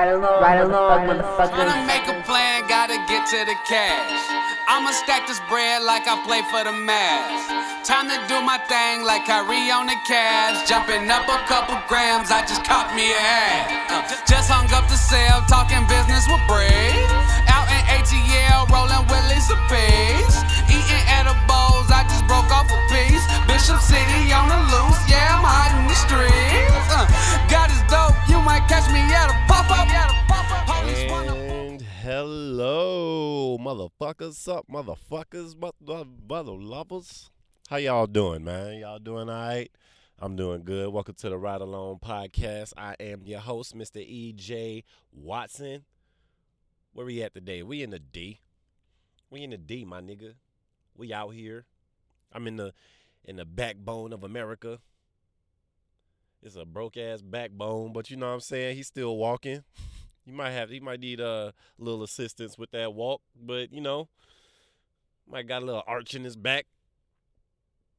Right along, right along, Wanna make a plan, gotta get to the cash. I'ma stack this bread like I play for the Mavs. Time to do my thing like Kyrie on the Cavs. Jumping up a couple grams, I just caught me a hat. Uh, just hung up the cell, talking business with Bray. Out in ATL, rolling with Lisa Page. Eating edibles, I just broke off a piece. Bishop City on the loose, yeah, I'm hot in the streets. Uh, God is dope, you might catch me at a pop up. And hello, motherfuckers, up, motherfuckers, mother, mother lovers. How y'all doing, man? Y'all doing all right? I'm doing good. Welcome to the Ride Along podcast. I am your host, Mr. E.J. Watson. Where we at today? We in the D. We in the D, my nigga. We out here. I'm in the in the backbone of America. It's a broke ass backbone, but you know what I'm saying? He's still walking. You might have he might need a little assistance with that walk, but you know, might got a little arch in his back.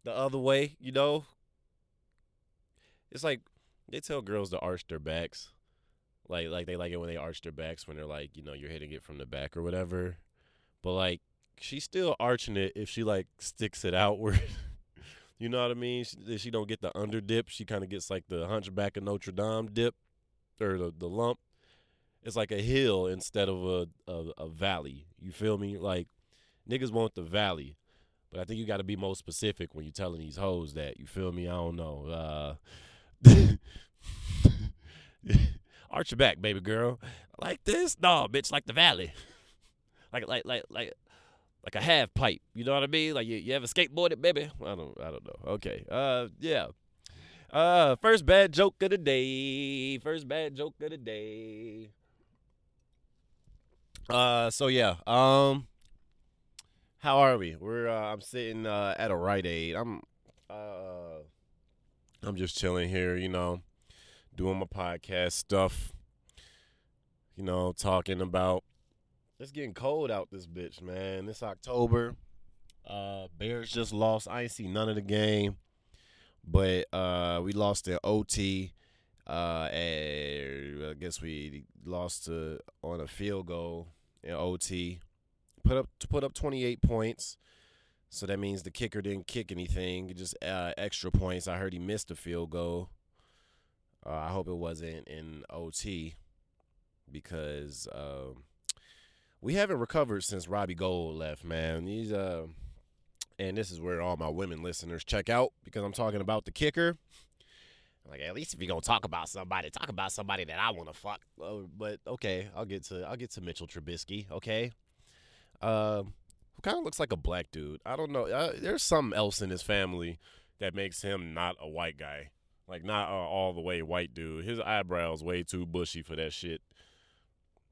The other way, you know. It's like they tell girls to arch their backs. Like like they like it when they arch their backs when they're like, you know, you're hitting it from the back or whatever. But like she's still arching it if she like sticks it outward. you know what I mean? She, she don't get the under dip. She kind of gets like the hunchback of Notre Dame dip or the, the lump it's like a hill instead of a, a, a valley. You feel me? Like niggas want the valley, but I think you got to be more specific when you're telling these hoes that. You feel me? I don't know. Uh, arch your back, baby girl. Like this? No, bitch. Like the valley. Like like like like like a half pipe. You know what I mean? Like you, you ever skateboarded, baby? I don't I don't know. Okay. Uh yeah. Uh first bad joke of the day. First bad joke of the day. Uh, so yeah. Um, how are we? We're uh, I'm sitting uh at a Rite Aid. I'm uh, I'm just chilling here, you know, doing my podcast stuff. You know, talking about. It's getting cold out this bitch, man. It's October. Uh, Bears just lost. I ain't see none of the game, but uh, we lost in OT. Uh, and I guess we lost to on a field goal in OT. Put up put up 28 points. So that means the kicker didn't kick anything, just uh, extra points. I heard he missed a field goal. Uh, I hope it wasn't in OT because um, we haven't recovered since Robbie Gould left, man. He's uh, and this is where all my women listeners check out because I'm talking about the kicker. Like at least if you're gonna talk about somebody, talk about somebody that I want to fuck. Uh, but okay, I'll get to I'll get to Mitchell Trubisky. Okay, um, who kind of looks like a black dude. I don't know. Uh, there's something else in his family that makes him not a white guy. Like not uh, all the way white dude. His eyebrows way too bushy for that shit.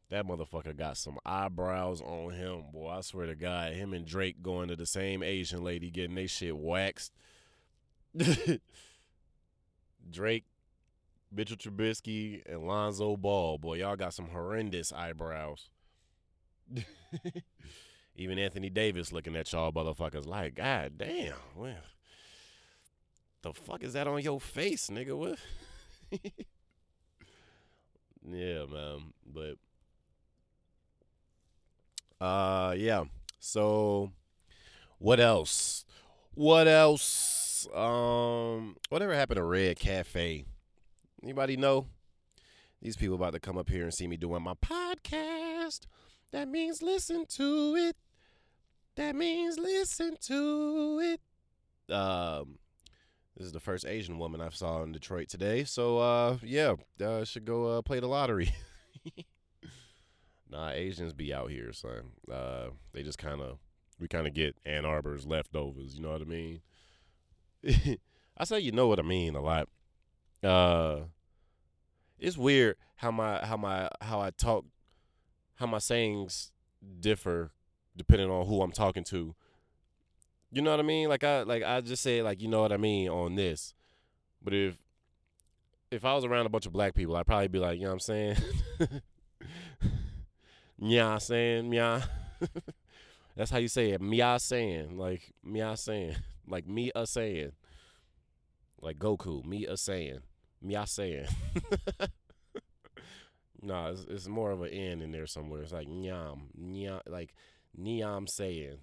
That motherfucker got some eyebrows on him, boy. I swear to God, him and Drake going to the same Asian lady getting they shit waxed. Drake, Mitchell Trubisky, and Lonzo Ball. Boy, y'all got some horrendous eyebrows. Even Anthony Davis looking at y'all motherfuckers like, God damn, well, the fuck is that on your face, nigga? What? yeah, man. But uh yeah. So what else? What else? Um whatever happened to Red Cafe? Anybody know? These people about to come up here and see me doing my podcast. That means listen to it. That means listen to it. Um this is the first Asian woman I saw in Detroit today. So uh yeah, uh should go uh play the lottery. nah, Asians be out here, son. Uh they just kind of we kind of get Ann Arbor's leftovers, you know what I mean? I say you know what I mean a lot. Uh it's weird how my how my how I talk how my sayings differ depending on who I'm talking to. You know what I mean? Like I like I just say like you know what I mean on this. But if if I was around a bunch of black people, I'd probably be like, you know what I'm saying? yeah, saying, yeah. That's how you say it. Me saying. Like me saying. Like me a saying. Like Goku, me a saying. Me saying. No, it's, it's more of an N in there somewhere. It's like nyam, nyam, like nyam saying.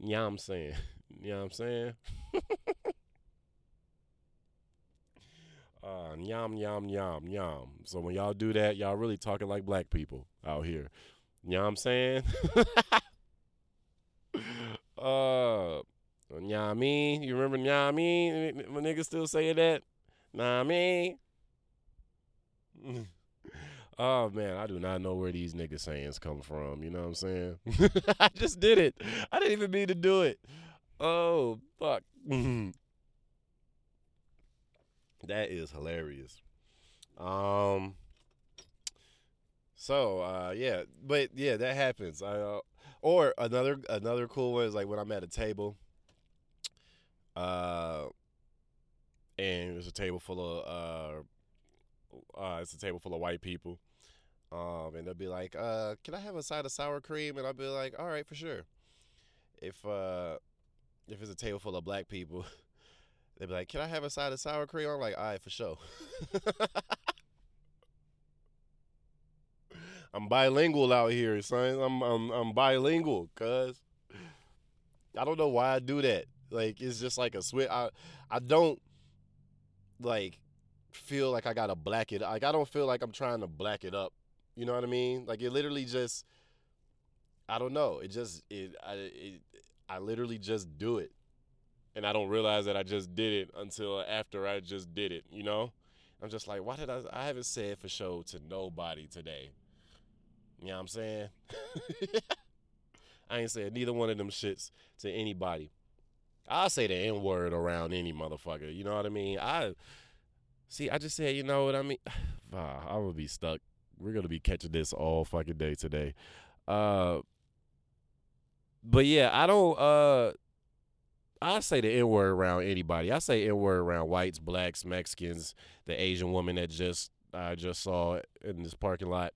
nyam saying. What I'm saying? Uh, nyam, nyam, nyam, nyam. So when y'all do that, y'all really talking like black people out here. You know what I'm saying? uh, Nyami, you remember Nyami? My niggas still saying that? Nah. Oh man, I do not know where these niggas sayings come from. You know what I'm saying? I just did it. I didn't even mean to do it. Oh fuck. That is hilarious. Um. So uh, yeah, but yeah, that happens. I uh, or another another cool one is like when I'm at a table. Uh. And there's a table full of uh, uh, it's a table full of white people. Um, and they'll be like, uh, can I have a side of sour cream? And I'll be like, all right, for sure. If uh, if it's a table full of black people, they'll be like, can I have a side of sour cream? I'm like, all right, for sure. I'm bilingual out here, son. I'm I'm I'm bilingual, cuz. I don't know why I do that. Like it's just like a switch. I I don't like feel like I gotta black it. Like I don't feel like I'm trying to black it up. You know what I mean? Like it literally just. I don't know. It just it I it, I literally just do it, and I don't realize that I just did it until after I just did it. You know, I'm just like, why did I? I haven't said for sure to nobody today. You know what I'm saying? I ain't said neither one of them shits to anybody. I'll say the N word around any motherfucker. You know what I mean? I see. I just said, you know what I mean. Ah, I'm gonna be stuck. We're gonna be catching this all fucking day today. Uh, but yeah, I don't. Uh, I say the N word around anybody. I say N word around whites, blacks, Mexicans, the Asian woman that just I just saw in this parking lot.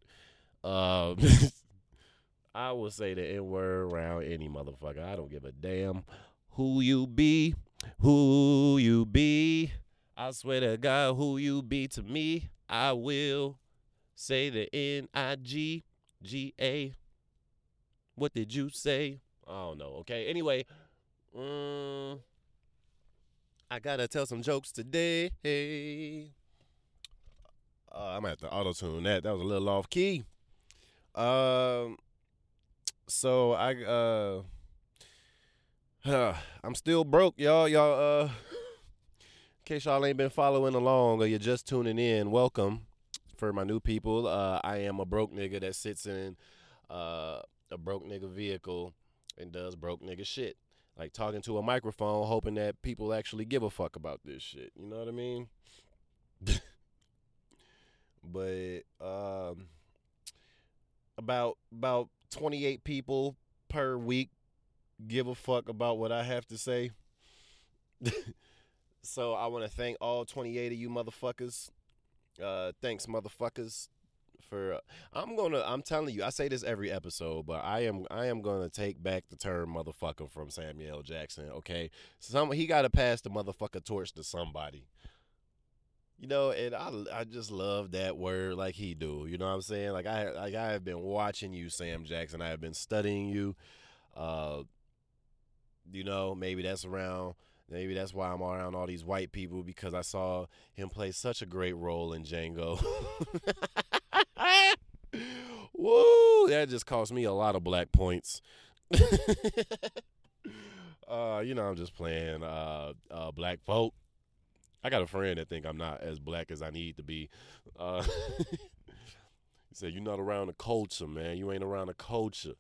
Um, I will say the N word around any motherfucker. I don't give a damn who you be, who you be. I swear to God, who you be to me, I will say the N I G G A. What did you say? I don't know. Okay. Anyway, um, I gotta tell some jokes today. Hey. Uh, I'm gonna have to auto tune that. That was a little off key. Um, so I uh, I'm still broke, y'all. Y'all uh, in case y'all ain't been following along or you're just tuning in, welcome. For my new people, uh, I am a broke nigga that sits in uh a broke nigga vehicle and does broke nigga shit. Like talking to a microphone, hoping that people actually give a fuck about this shit. You know what I mean? but um, about about 28 people per week give a fuck about what I have to say. so I want to thank all 28 of you motherfuckers. Uh, thanks, motherfuckers, for. I'm gonna. I'm telling you. I say this every episode, but I am. I am gonna take back the term "motherfucker" from Samuel Jackson. Okay, some he got to pass the motherfucker torch to somebody. You know, and I, I just love that word like he do. You know what I'm saying? Like I like I have been watching you, Sam Jackson. I have been studying you. Uh, you know, maybe that's around. Maybe that's why I'm around all these white people because I saw him play such a great role in Django. That just cost me a lot of black points. uh, you know, I'm just playing uh, uh, black folk. I got a friend that think I'm not as black as I need to be. Uh, he said, "You're not around the culture, man. You ain't around the culture."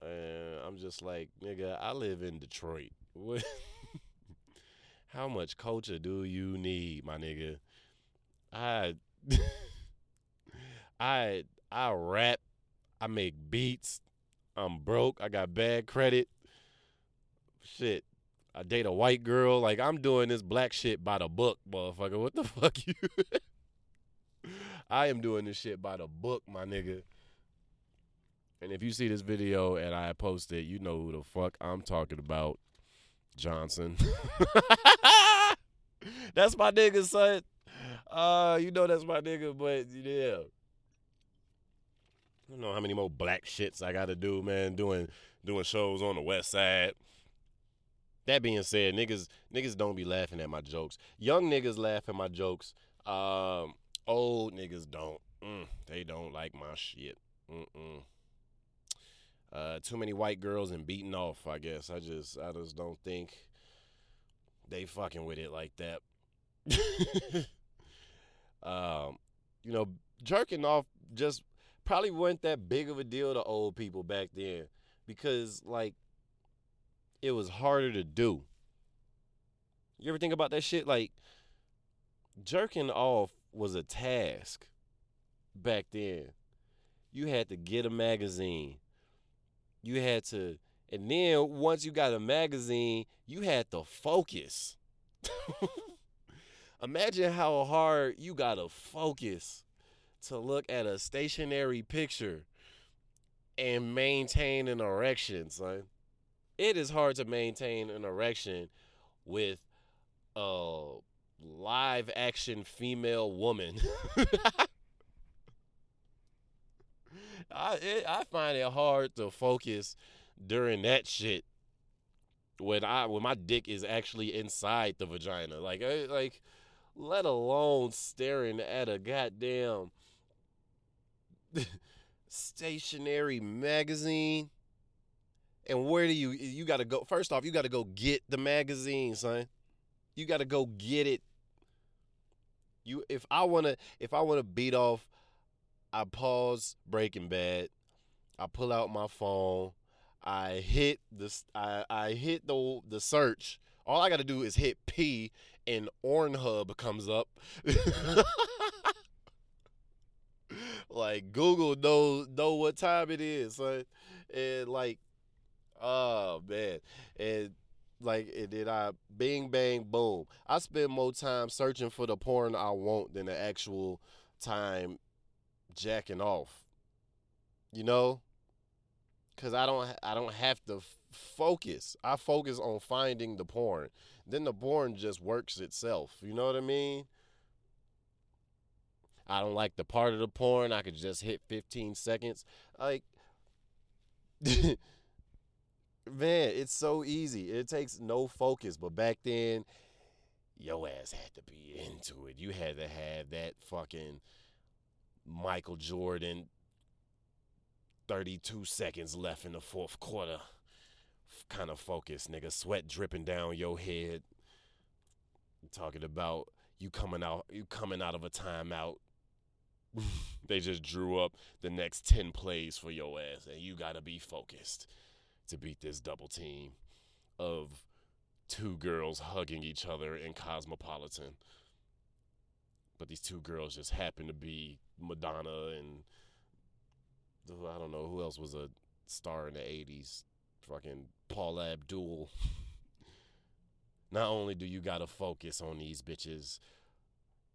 And I'm just like, nigga, I live in Detroit. How much culture do you need, my nigga? I I I rap, I make beats. I'm broke. I got bad credit. Shit. I date a white girl. Like I'm doing this black shit by the book, motherfucker. What the fuck you? I am doing this shit by the book, my nigga. And if you see this video and I post it, you know who the fuck I'm talking about. Johnson. That's my nigga, son. Uh, you know that's my nigga, but yeah. I don't know how many more black shits I gotta do, man, doing doing shows on the west side. That being said, niggas niggas don't be laughing at my jokes. Young niggas laugh at my jokes. Um, old niggas don't. Mm, they don't like my shit. Mm-mm. Uh, too many white girls and beating off. I guess I just I just don't think they fucking with it like that. um, you know, jerking off just probably wasn't that big of a deal to old people back then because like it was harder to do. You ever think about that shit? Like jerking off was a task back then. You had to get a magazine. You had to and then once you got a magazine, you had to focus. Imagine how hard you got to focus to look at a stationary picture and maintain an erection, son. It is hard to maintain an erection with a live action female woman. I it, I find it hard to focus during that shit when I when my dick is actually inside the vagina. Like like let alone staring at a goddamn stationary magazine. And where do you you got to go? First off, you got to go get the magazine, son. You got to go get it. You if I want to if I want to beat off I pause Breaking Bad. I pull out my phone. I hit the I, I hit the the search. All I got to do is hit P and Pornhub comes up. like Google knows know what time it is, son. And like, oh man, and like and then I bing bang boom. I spend more time searching for the porn I want than the actual time jacking off. You know? Cuz I don't I don't have to focus. I focus on finding the porn. Then the porn just works itself. You know what I mean? I don't like the part of the porn. I could just hit 15 seconds. Like man, it's so easy. It takes no focus. But back then, your ass had to be into it. You had to have that fucking Michael Jordan, 32 seconds left in the fourth quarter. Kind of focus, nigga. Sweat dripping down your head. I'm talking about you coming out, you coming out of a timeout. they just drew up the next 10 plays for your ass, and you gotta be focused to beat this double team of two girls hugging each other in Cosmopolitan. But these two girls just happen to be Madonna and I don't know who else was a star in the 80s. Fucking Paula Abdul. Not only do you got to focus on these bitches,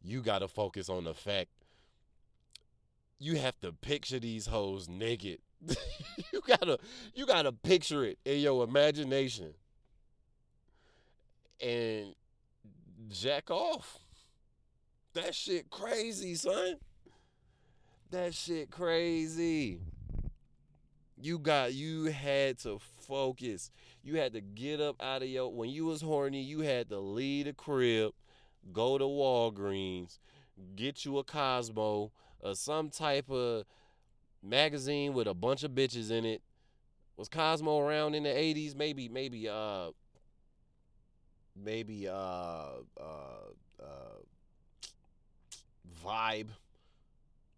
you got to focus on the fact you have to picture these hoes naked. you got to you got to picture it in your imagination. And jack off. That shit crazy, son. That shit crazy. You got you had to focus. You had to get up out of your when you was horny, you had to leave the crib, go to Walgreens, get you a Cosmo or some type of magazine with a bunch of bitches in it. Was Cosmo around in the 80s? Maybe maybe uh maybe uh uh uh vibe.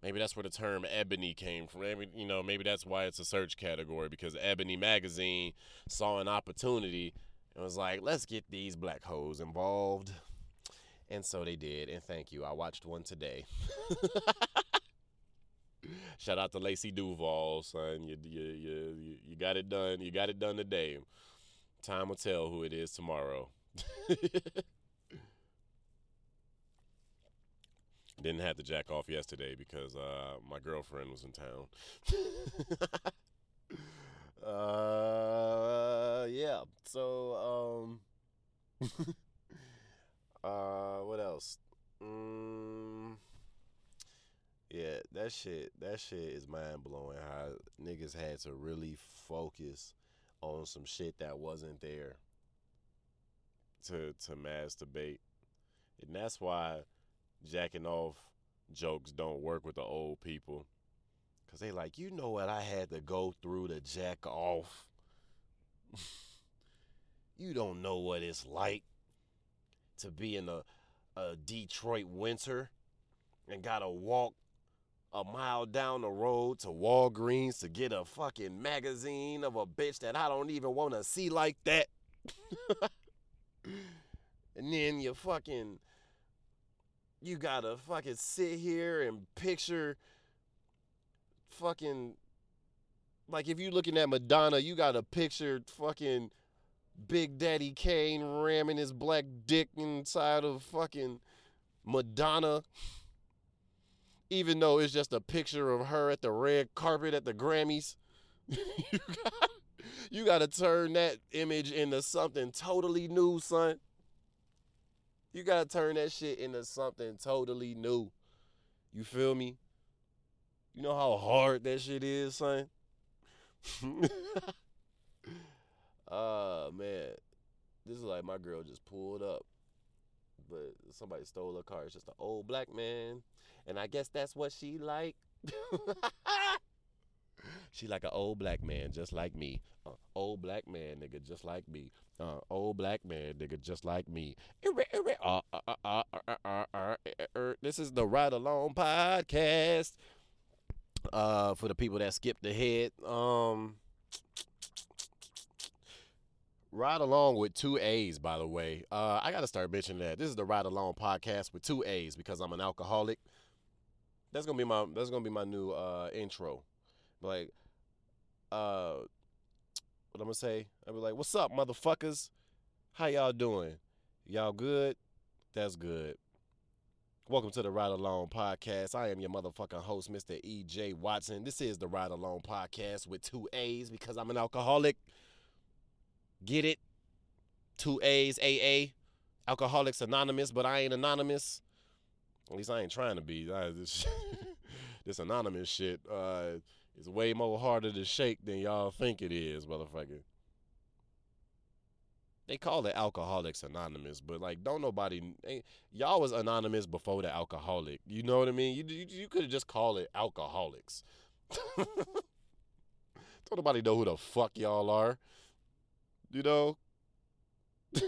Maybe that's where the term ebony came from. Maybe, you know, maybe that's why it's a search category because Ebony magazine saw an opportunity and was like, let's get these black hoes involved. And so they did. And thank you. I watched one today. Shout out to Lacey Duvalle, son. You, you, you, you got it done. You got it done today. Time will tell who it is tomorrow. Didn't have to jack off yesterday because uh, my girlfriend was in town. uh, yeah. So, um, uh, what else? Mm, Yeah, that shit that shit is mind blowing how niggas had to really focus on some shit that wasn't there to to masturbate. And that's why jacking off jokes don't work with the old people. Cause they like, you know what I had to go through to jack off. you don't know what it's like to be in a, a Detroit winter and gotta walk a mile down the road to Walgreens to get a fucking magazine of a bitch that I don't even want to see like that. and then you fucking you gotta fucking sit here and picture fucking like if you looking at Madonna, you gotta picture fucking Big Daddy Kane ramming his black dick inside of fucking Madonna even though it's just a picture of her at the red carpet at the Grammys. you, got, to turn that image into something totally new, son. You got to turn that shit into something totally new. You feel me? You know how hard that shit is, son? uh man. This is like my girl just pulled up. But somebody stole her car. It's just an old black man and I guess that's what she like. she like an old black man, just like me. Uh, old black man, nigga, just like me. Uh, old black man, nigga, just like me. This is the Ride Along podcast. Uh, for the people that skipped ahead, um, Ride Along with two A's, by the way. Uh, I got to start mentioning that. This is the Ride Along podcast with two A's because I'm an alcoholic. That's gonna be my that's gonna be my new uh intro. Like, uh, what I'm gonna say? I'll be like, "What's up, motherfuckers? How y'all doing? Y'all good? That's good." Welcome to the Ride Along Podcast. I am your motherfucking host, Mr. E.J. Watson. This is the Ride Along Podcast with two A's because I'm an alcoholic. Get it? Two A's, AA. Alcoholics Anonymous, but I ain't anonymous. At least I ain't trying to be. I, this, this anonymous shit uh, is way more harder to shake than y'all think it is, motherfucker. They call it Alcoholics Anonymous, but like, don't nobody. Y'all was anonymous before the alcoholic. You know what I mean? You you, you could have just called it alcoholics. don't nobody know who the fuck y'all are. You know.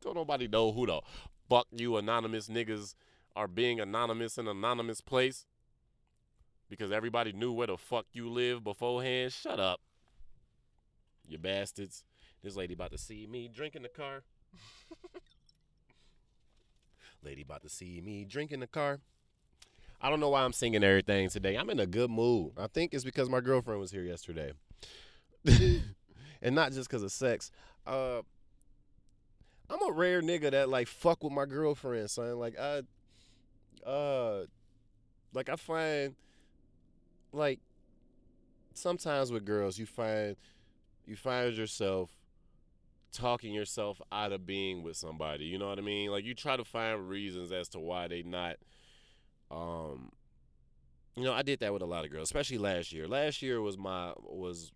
don't nobody know who the fuck you anonymous niggas are being anonymous in an anonymous place because everybody knew where the fuck you live beforehand. Shut up. You bastards. This lady about to see me drink in the car. lady about to see me drink in the car. I don't know why I'm singing everything today. I'm in a good mood. I think it's because my girlfriend was here yesterday. and not just because of sex. Uh, I'm a rare nigga that like fuck with my girlfriend, son. Like I uh like I find like sometimes with girls you find you find yourself talking yourself out of being with somebody. You know what I mean? Like you try to find reasons as to why they not um you know, I did that with a lot of girls, especially last year. Last year was my was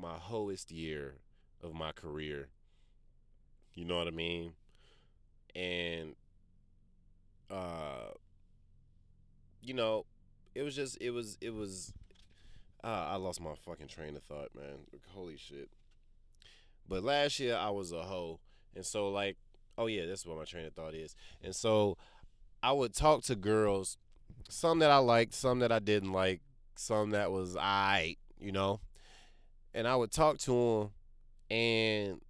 my hoest year of my career. You know what I mean? And uh you know, it was just it was it was uh, I lost my fucking train of thought, man. Holy shit. But last year I was a hoe. And so like oh yeah, that's what my train of thought is. And so I would talk to girls, some that I liked, some that I didn't like, some that was I, you know. And I would talk to them and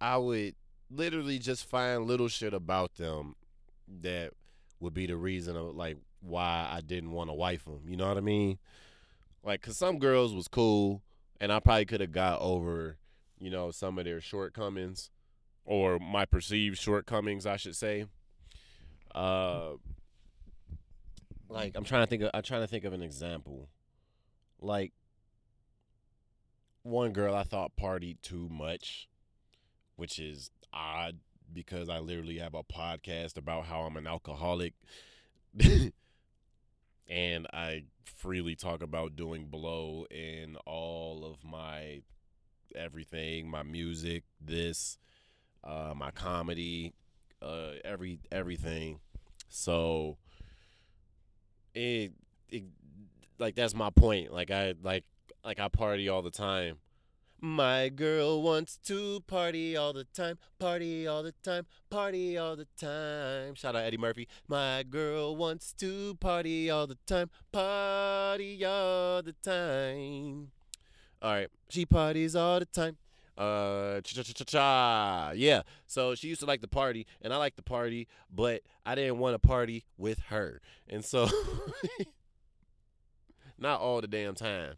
I would literally just find little shit about them that would be the reason of like why I didn't want to wife them. You know what I mean? Like, cause some girls was cool, and I probably could have got over, you know, some of their shortcomings, or my perceived shortcomings, I should say. Uh, like I'm trying to think. Of, I'm trying to think of an example. Like one girl I thought partied too much, which is odd because I literally have a podcast about how I'm an alcoholic. and I freely talk about doing blow in all of my everything, my music, this, uh, my comedy, uh, every everything. So it, it like that's my point. Like I like like I party all the time. My girl wants to party all the time, party all the time, party all the time. Shout out Eddie Murphy. My girl wants to party all the time, party all the time. All right, she parties all the time. Uh, cha cha cha cha. Yeah. So she used to like the party, and I like the party, but I didn't want to party with her, and so not all the damn time.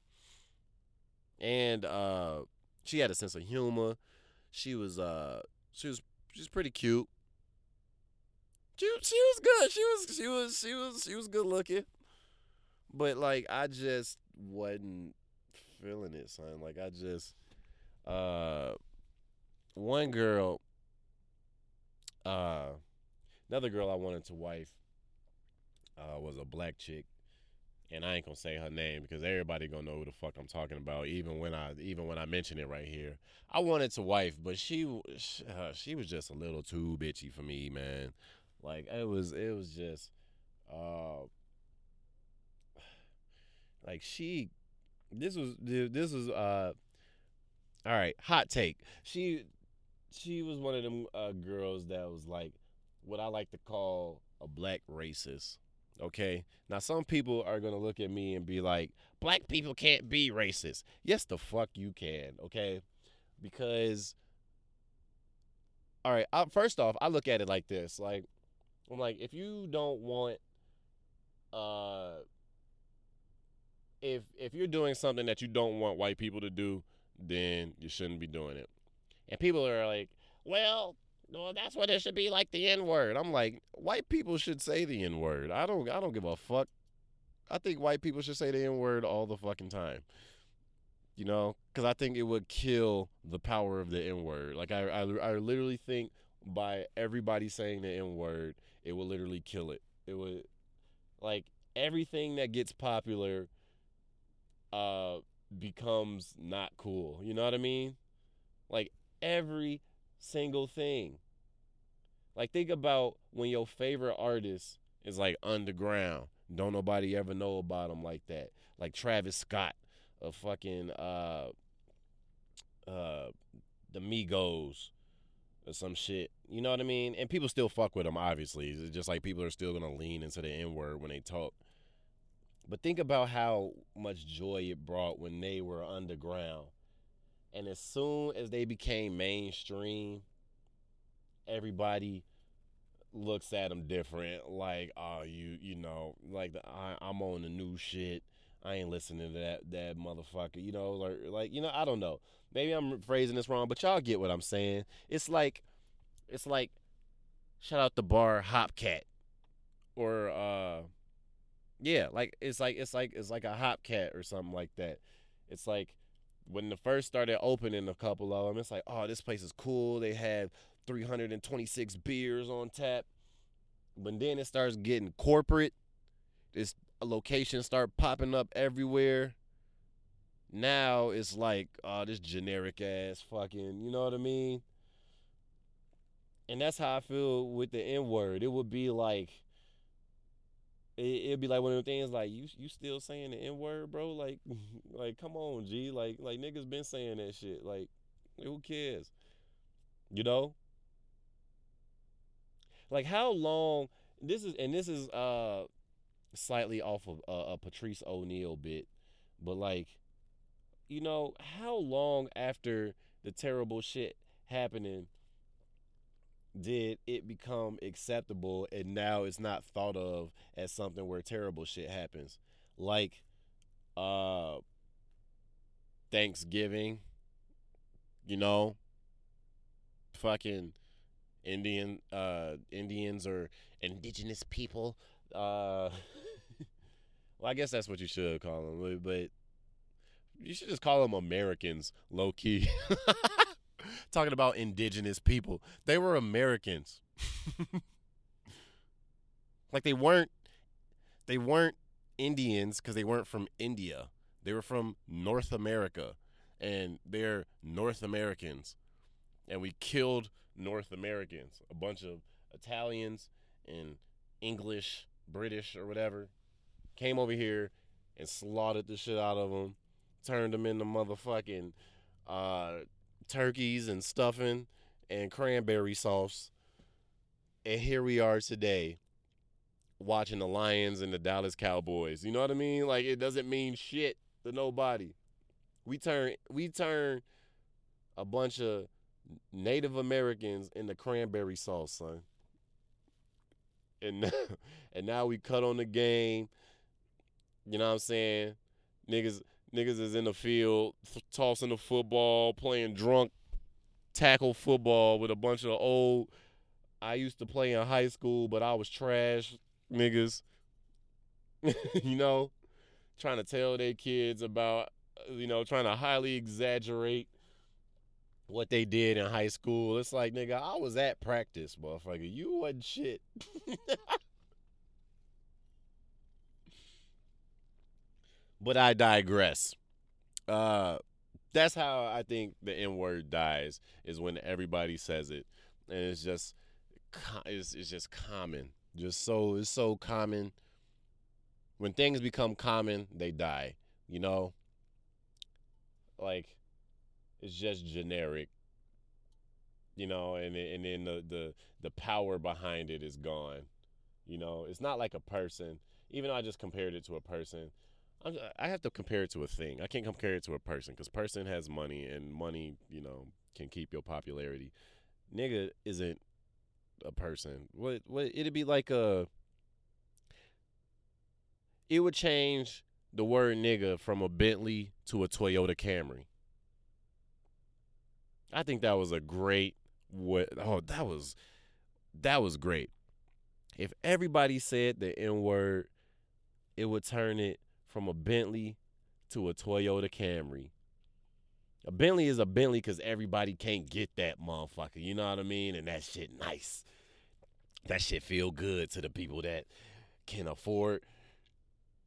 And uh, she had a sense of humor. She was uh, she was she was pretty cute. She she was good. She was she was she was she was good looking. But like I just wasn't feeling it, son. Like I just uh one girl uh another girl I wanted to wife uh was a black chick and I ain't gonna say her name because everybody gonna know who the fuck I'm talking about even when I even when I mention it right here. I wanted to wife, but she uh, she was just a little too bitchy for me, man. Like it was it was just uh like she this was this was uh all right, hot take. She she was one of them uh, girls that was like what I like to call a black racist. Okay. Now some people are gonna look at me and be like, black people can't be racist. Yes, the fuck you can. Okay, because all right. I, first off, I look at it like this. Like I'm like, if you don't want uh if if you're doing something that you don't want white people to do, then you shouldn't be doing it. And people are like, well, well, that's what it should be like the N word. I'm like, white people should say the N word. I don't I don't give a fuck. I think white people should say the N word all the fucking time. You know, because I think it would kill the power of the N word. Like I, I, I literally think by everybody saying the N word, it will literally kill it. It would, like everything that gets popular, uh, becomes not cool. You know what I mean? Like every single thing. Like think about when your favorite artist is like underground. Don't nobody ever know about him like that. Like Travis Scott, a fucking uh uh the Migos or some shit. You know what I mean? And people still fuck with him, obviously. It's just like people are still gonna lean into the N word when they talk. But think about how much joy it brought when they were underground. And as soon as they became mainstream, everybody looks at them different. Like, oh, you, you know, like the, I, I'm on the new shit. I ain't listening to that that motherfucker. You know, like, like you know, I don't know. Maybe I'm phrasing this wrong, but y'all get what I'm saying. It's like, it's like, shout out the bar Hopcat, or uh, yeah, like it's like it's like it's like a Hopcat or something like that. It's like when the first started opening a couple of them, it's like, oh, this place is cool. They have 326 beers on tap. But then it starts getting corporate. This location start popping up everywhere. Now it's like, oh, this generic ass fucking, you know what I mean? And that's how I feel with the N word. It would be like, it, it'd be like one of the things like you you still saying the N word, bro? Like like come on, G. Like like niggas been saying that shit. Like who cares? You know? Like how long this is and this is uh slightly off of uh, a Patrice O'Neal bit, but like you know, how long after the terrible shit happening did it become acceptable and now it's not thought of as something where terrible shit happens? Like uh thanksgiving you know? Fucking indian uh indians or indigenous people uh well i guess that's what you should call them but you should just call them americans low key talking about indigenous people. They were Americans. like they weren't they weren't Indians because they weren't from India. They were from North America, and they're North Americans. And we killed North Americans, a bunch of Italians and English, British, or whatever, came over here and slaughtered the shit out of them, turned them into motherfucking uh, turkeys and stuffing and cranberry sauce. And here we are today watching the Lions and the Dallas Cowboys. You know what I mean? Like it doesn't mean shit to nobody. We turn we turn a bunch of Native Americans into cranberry sauce, son. And and now we cut on the game. You know what I'm saying? Niggas niggas is in the field tossing the football, playing drunk tackle football with a bunch of old I used to play in high school, but I was trash niggas. you know, trying to tell their kids about, uh, you know, trying to highly exaggerate what they did in high school. It's like, nigga, I was at practice, motherfucker. You wasn't shit. but I digress. Uh, that's how I think the N word dies is when everybody says it, and it's just it's, it's just common, just so it's so common. When things become common, they die. You know, like it's just generic. You know, and and then the the the power behind it is gone. You know, it's not like a person. Even though I just compared it to a person, I have to compare it to a thing. I can't compare it to a person because person has money and money, you know, can keep your popularity. Nigga isn't a person. What what it'd be like a. It would change the word nigga from a Bentley to a Toyota Camry. I think that was a great what oh that was that was great. If everybody said the N word, it would turn it from a Bentley to a Toyota Camry. A Bentley is a Bentley because everybody can't get that motherfucker. You know what I mean? And that shit nice. That shit feel good to the people that can afford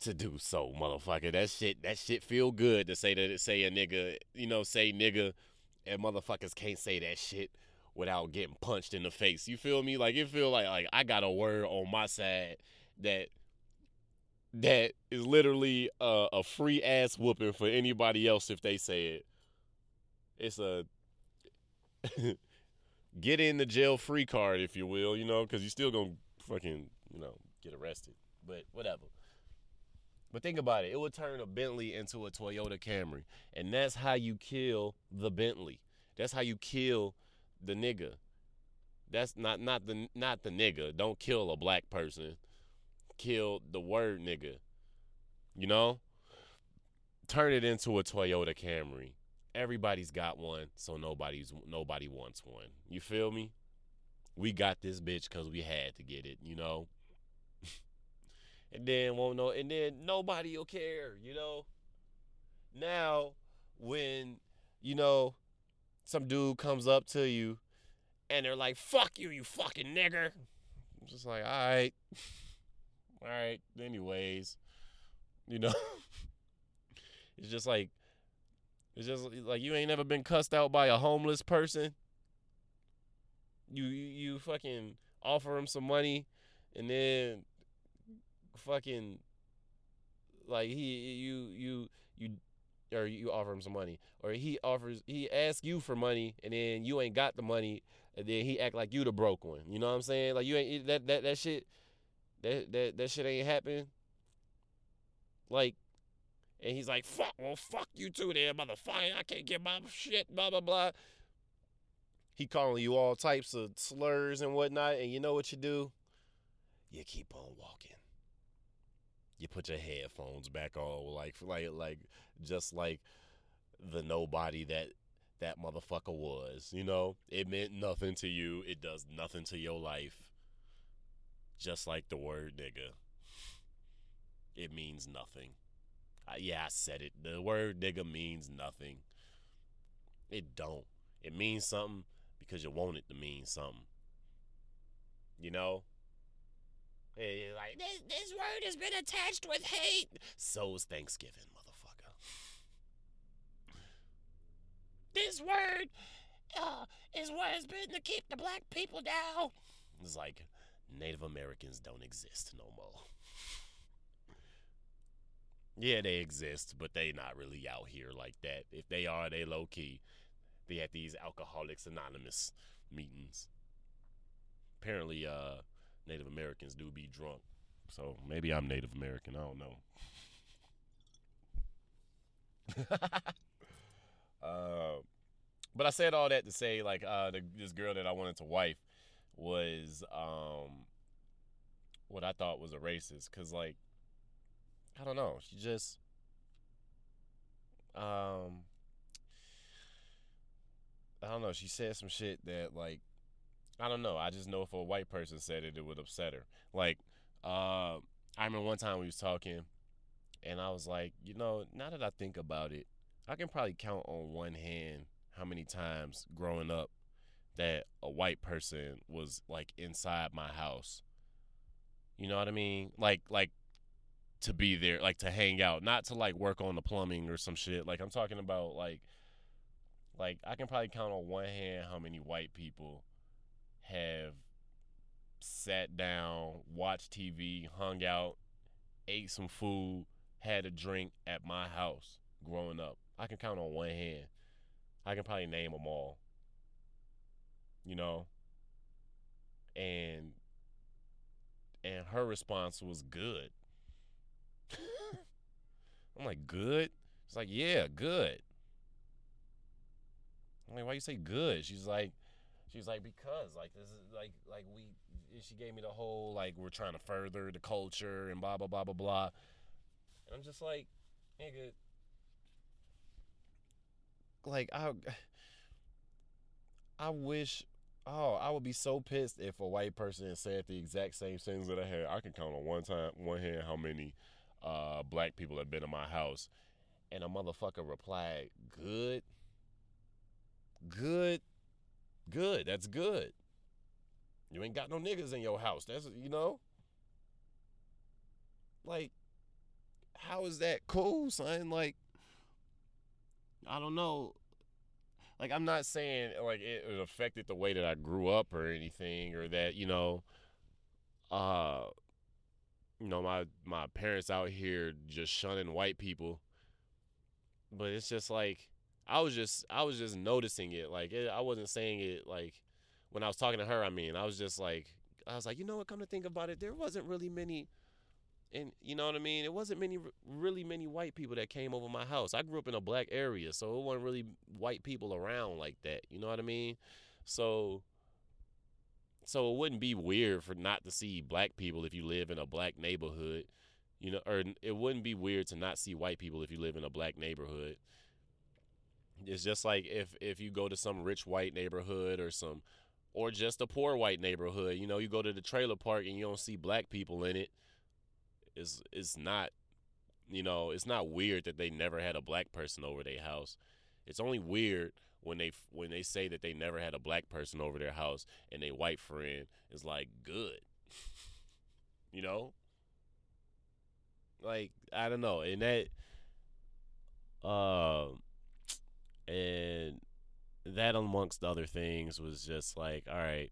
to do so, motherfucker. That shit, that shit feel good to say that say a nigga, you know, say nigga, and motherfuckers can't say that shit without getting punched in the face. You feel me? Like it feel like like I got a word on my side that that is literally a, a free ass whooping for anybody else if they say it. It's a get in the jail free card, if you will, you know, because you're still gonna fucking, you know, get arrested. But whatever. But think about it. It would turn a Bentley into a Toyota Camry. And that's how you kill the Bentley. That's how you kill the nigga. That's not not the not the nigga. Don't kill a black person. Kill the word nigga. You know? Turn it into a Toyota Camry. Everybody's got one, so nobody's nobody wants one. You feel me? We got this bitch cuz we had to get it, you know? and then won't know and then nobody will care, you know? Now when, you know, some dude comes up to you and they're like, fuck you, you fucking nigger. I'm just like, all right. All right. Anyways, you know, it's just like, it's just like you ain't never been cussed out by a homeless person. You you, you fucking offer him some money, and then fucking like he you you you or you offer him some money, or he offers he asks you for money, and then you ain't got the money, and then he act like you the broke one. You know what I'm saying? Like you ain't that that that shit that that that shit ain't happen. Like, and he's like, "Fuck, well, fuck you too, there, motherfucker. I can't get my shit." Blah blah blah. He calling you all types of slurs and whatnot, and you know what you do? You keep on walking. You put your headphones back on, like like like just like the nobody that that motherfucker was. You know, it meant nothing to you. It does nothing to your life. Just like the word nigga. It means nothing. Uh, yeah, I said it. The word nigga means nothing. It don't. It means something because you want it to mean something. You know? Like this, this word has been attached with hate. So's Thanksgiving, motherfucker. This word uh, is what has been to keep the black people down. It's like Native Americans don't exist no more. yeah, they exist, but they not really out here like that. If they are, they low key. They at these Alcoholics Anonymous meetings. Apparently, uh, Native Americans do be drunk. So maybe I'm Native American. I don't know. uh, but I said all that to say, like, uh, the, this girl that I wanted to wife was um, what I thought was a racist. Cause like, I don't know, she just um, I don't know. She said some shit that like I don't know. I just know if a white person said it, it would upset her. Like, uh, I remember one time we was talking, and I was like, you know, now that I think about it, I can probably count on one hand how many times growing up that a white person was like inside my house. You know what I mean? Like, like to be there, like to hang out, not to like work on the plumbing or some shit. Like I'm talking about like, like I can probably count on one hand how many white people have sat down, watched TV, hung out, ate some food, had a drink at my house growing up. I can count on one hand. I can probably name them all. You know? And and her response was good. I'm like, good? It's like, yeah, good. I'm like, why you say good? She's like, she's like, because like this is like like we. She gave me the whole like we're trying to further the culture and blah blah blah blah blah. And I'm just like, nigga. Like I, I wish. Oh, I would be so pissed if a white person said the exact same things that I had. I can count on one time, one hand, how many uh, black people have been in my house, and a motherfucker replied, "Good, good." Good. That's good. You ain't got no niggas in your house. That's you know. Like, how is that cool, son? Like, I don't know. Like, I'm not saying like it, it affected the way that I grew up or anything, or that you know, uh, you know, my my parents out here just shunning white people. But it's just like I was just I was just noticing it. Like it, I wasn't saying it like when I was talking to her. I mean, I was just like I was like, you know what? Come to think about it, there wasn't really many. And you know what I mean? It wasn't many, really many white people that came over my house. I grew up in a black area, so it wasn't really white people around like that. You know what I mean? So, so it wouldn't be weird for not to see black people if you live in a black neighborhood. You know, or it wouldn't be weird to not see white people if you live in a black neighborhood. It's just like if if you go to some rich white neighborhood or some or just a poor white neighborhood, you know, you go to the trailer park and you don't see black people in it. It's it's not you know, it's not weird that they never had a black person over their house. It's only weird when they when they say that they never had a black person over their house and a white friend is like good. you know? Like I don't know, and that uh and that amongst other things was just like all right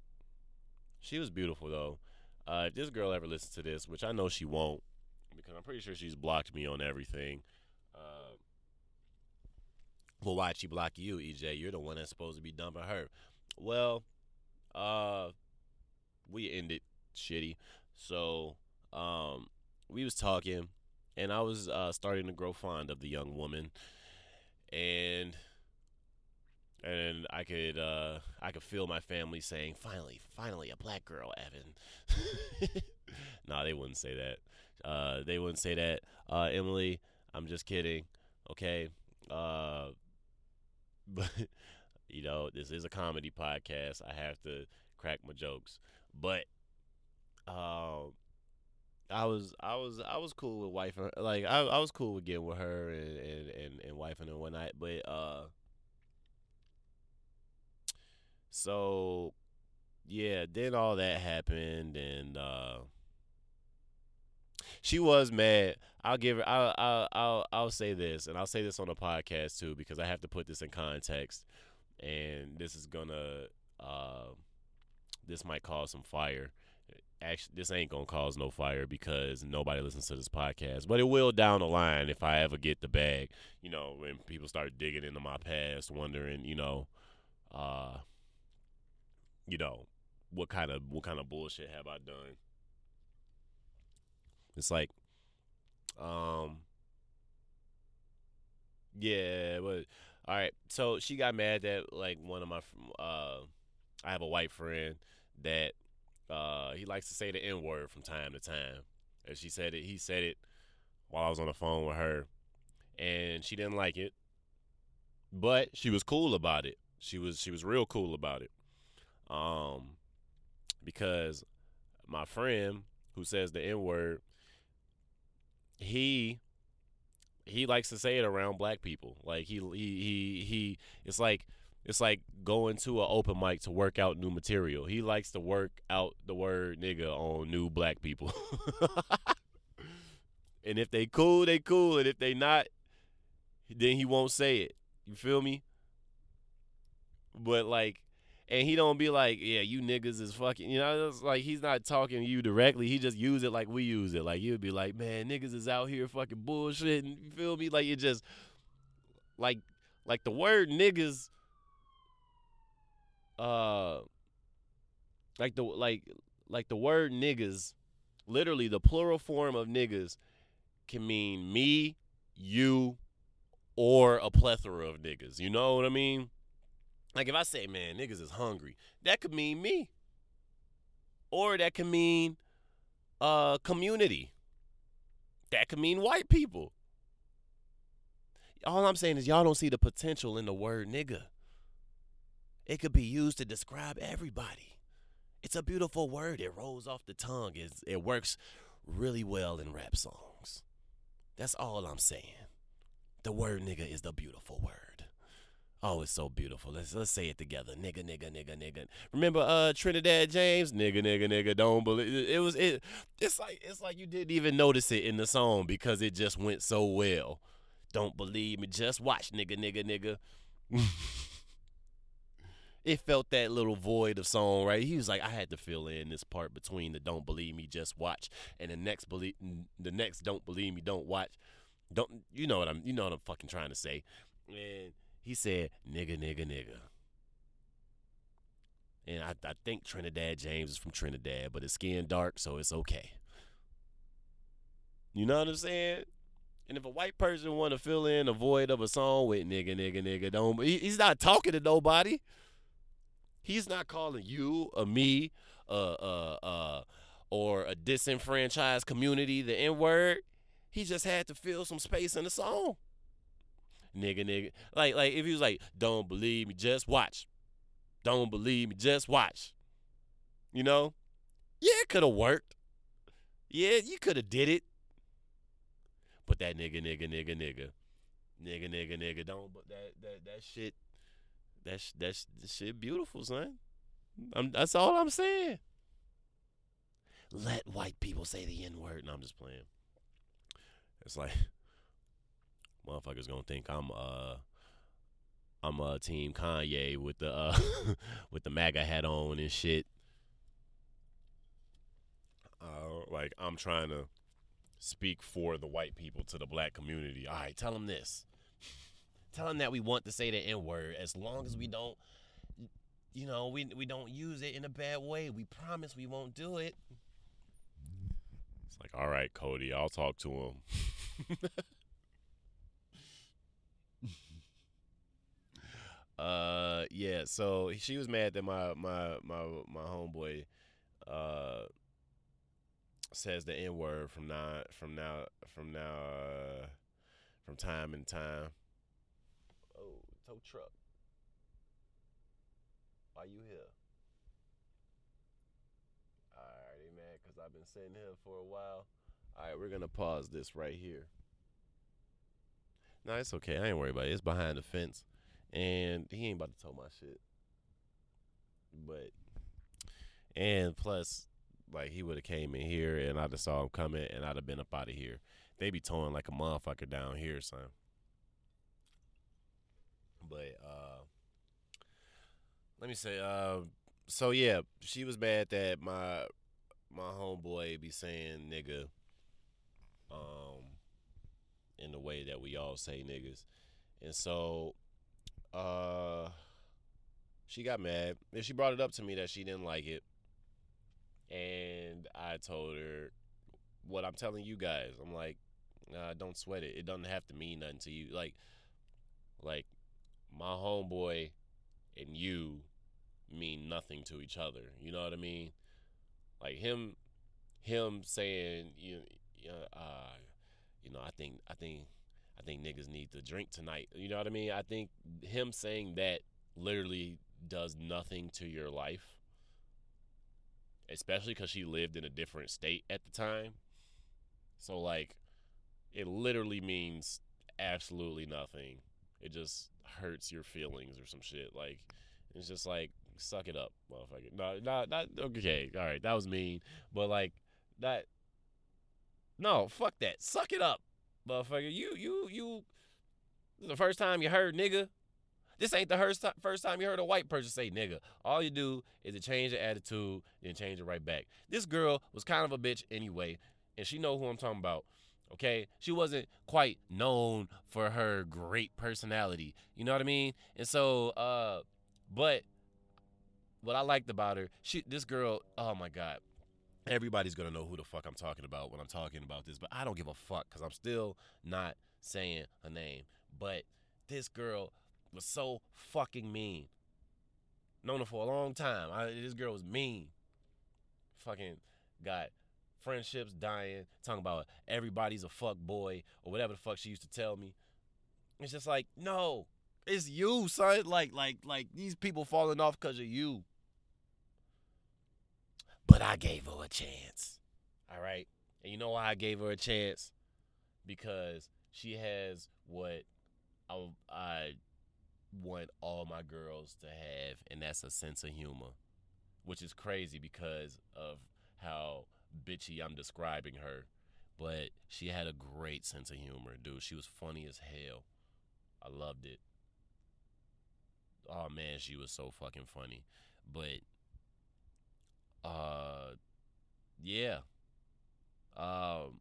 she was beautiful though uh, if this girl ever listens to this which i know she won't because i'm pretty sure she's blocked me on everything. Uh, well why'd she block you ej you're the one that's supposed to be dumping her. Well uh we ended shitty. So um we was talking and i was uh starting to grow fond of the young woman. And and I could uh, I could feel my family saying, "Finally, finally, a black girl, Evan." nah, they wouldn't say that. Uh, they wouldn't say that. Uh, Emily, I'm just kidding. Okay. Uh, but you know, this is a comedy podcast. I have to crack my jokes, but um. I was I was I was cool with wife like I I was cool with getting with her and and and, and wife and but uh so yeah, then all that happened and uh she was mad. I'll give her. I'll, I'll I'll I'll say this, and I'll say this on the podcast too, because I have to put this in context, and this is gonna. Uh, this might cause some fire. Actually, this ain't gonna cause no fire because nobody listens to this podcast. But it will down the line if I ever get the bag. You know, when people start digging into my past, wondering, you know, uh, you know, what kind of what kind of bullshit have I done? It's like, um, yeah, but all right. So she got mad that like one of my, uh, I have a white friend that uh he likes to say the n word from time to time. And she said it. He said it while I was on the phone with her, and she didn't like it, but she was cool about it. She was she was real cool about it. Um, because my friend who says the n word, he he likes to say it around black people. Like he he he he. It's like it's like going to an open mic to work out new material. He likes to work out the word nigga on new black people. and if they cool, they cool, and if they not, then he won't say it. You feel me? But like and he don't be like, yeah, you niggas is fucking, you know, it's like he's not talking to you directly. He just use it like we use it. Like he would be like, man, niggas is out here fucking bullshit, and you feel me? Like it just, like, like the word niggas, uh, like the like like the word niggas, literally the plural form of niggas can mean me, you, or a plethora of niggas. You know what I mean? Like if I say, man, niggas is hungry, that could mean me. Or that could mean uh community. That could mean white people. All I'm saying is y'all don't see the potential in the word nigga. It could be used to describe everybody. It's a beautiful word. It rolls off the tongue. It's, it works really well in rap songs. That's all I'm saying. The word nigga is the beautiful word. Oh, it's so beautiful. Let's let's say it together. Nigga, nigga, nigga, nigga. Remember uh Trinidad James? Nigga, nigga, nigga. Don't believe it was it it's like it's like you didn't even notice it in the song because it just went so well. Don't believe me, just watch nigga, nigga, nigga. it felt that little void of song, right? He was like, I had to fill in this part between the don't believe me, just watch, and the next believe the next don't believe me, don't watch. Don't you know what I'm you know what I'm fucking trying to say. And he said, nigga, nigga, nigga. And I, I think Trinidad James is from Trinidad, but his skin dark, so it's okay. You know what I'm saying? And if a white person want to fill in a void of a song with nigga, nigga, nigga, don't he, he's not talking to nobody. He's not calling you or me uh uh uh or a disenfranchised community the N word. He just had to fill some space in the song nigga, nigga. Like, like if he was like, "Don't believe me, just watch." Don't believe me, just watch. You know, yeah, it could have worked. Yeah, you could have did it. But that nigga, nigga, nigga, nigga, nigga, nigga, nigga, don't. But that that that shit, that's that's that shit beautiful, son. I'm, that's all I'm saying. Let white people say the N word. No, I'm just playing. It's like motherfuckers gonna think I'm uh I'm a uh, team Kanye with the uh with the MAGA hat on and shit. Uh, like I'm trying to speak for the white people to the black community. All right, tell them this. tell them that we want to say the N word as long as we don't, you know, we we don't use it in a bad way. We promise we won't do it. It's like, all right, Cody, I'll talk to him. Uh, yeah. So she was mad that my my my my homeboy uh says the n word from now from now from now uh, from time and time. Oh, tow truck. Why you here? Alrighty, man, because I've been sitting here for a while. All right, we're gonna pause this right here. No, it's okay. I ain't worried about it. It's behind the fence and he ain't about to tell my shit. But and plus, like he would have came in here and I'd have saw him coming and I'd have been up out of here. They be towing like a motherfucker down here, son. But uh let me say, uh so yeah, she was mad that my my homeboy be saying nigga um in the way that we all say niggas. And so uh she got mad and she brought it up to me that she didn't like it. And I told her what I'm telling you guys. I'm like, nah, don't sweat it. It doesn't have to mean nothing to you. Like like my homeboy and you mean nothing to each other. You know what I mean? Like him him saying you know, uh you know, I think I think I think niggas need to drink tonight. You know what I mean? I think him saying that literally does nothing to your life. Especially cuz she lived in a different state at the time. So like it literally means absolutely nothing. It just hurts your feelings or some shit. Like it's just like suck it up, motherfucker. No, not not okay. All right, that was mean, but like that. No, fuck that. Suck it up, motherfucker. You you you. The first time you heard nigga, this ain't the first time, first time you heard a white person say nigga. All you do is to change the attitude, then change it right back. This girl was kind of a bitch anyway, and she know who I'm talking about. Okay, she wasn't quite known for her great personality. You know what I mean? And so, uh, but what I liked about her, she this girl, oh my god. Everybody's gonna know who the fuck I'm talking about when I'm talking about this, but I don't give a fuck because I'm still not saying her name. But this girl was so fucking mean. Known her for a long time. I, this girl was mean. Fucking got friendships dying, talking about everybody's a fuck boy or whatever the fuck she used to tell me. It's just like, no, it's you, son. Like, like, like these people falling off because of you. But I gave her a chance. All right. And you know why I gave her a chance? Because she has what I, I want all my girls to have, and that's a sense of humor, which is crazy because of how bitchy I'm describing her. But she had a great sense of humor, dude. She was funny as hell. I loved it. Oh man, she was so fucking funny. But uh yeah. Um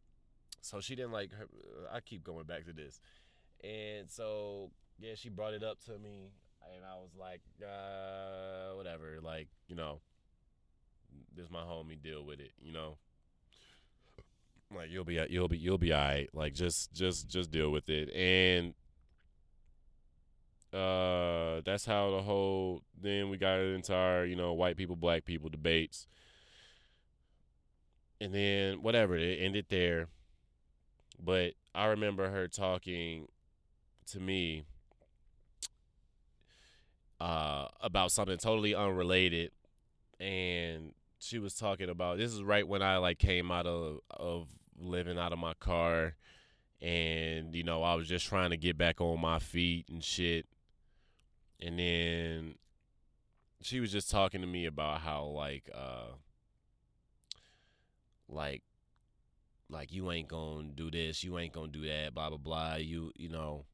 so she didn't like her I keep going back to this. And so yeah, she brought it up to me and I was like, uh whatever, like, you know, this my homie deal with it, you know. Like you'll be you'll be you'll be alright. Like just just just deal with it. And uh that's how the whole then we got into our you know white people black people debates. And then whatever it ended there. But i remember her talking to me uh about something totally unrelated. And she was talking about this is right when i like came out of of living out of my car. And you know i was just trying to get back on my feet and shit and then she was just talking to me about how like uh like like you ain't gonna do this you ain't gonna do that blah blah blah. You you know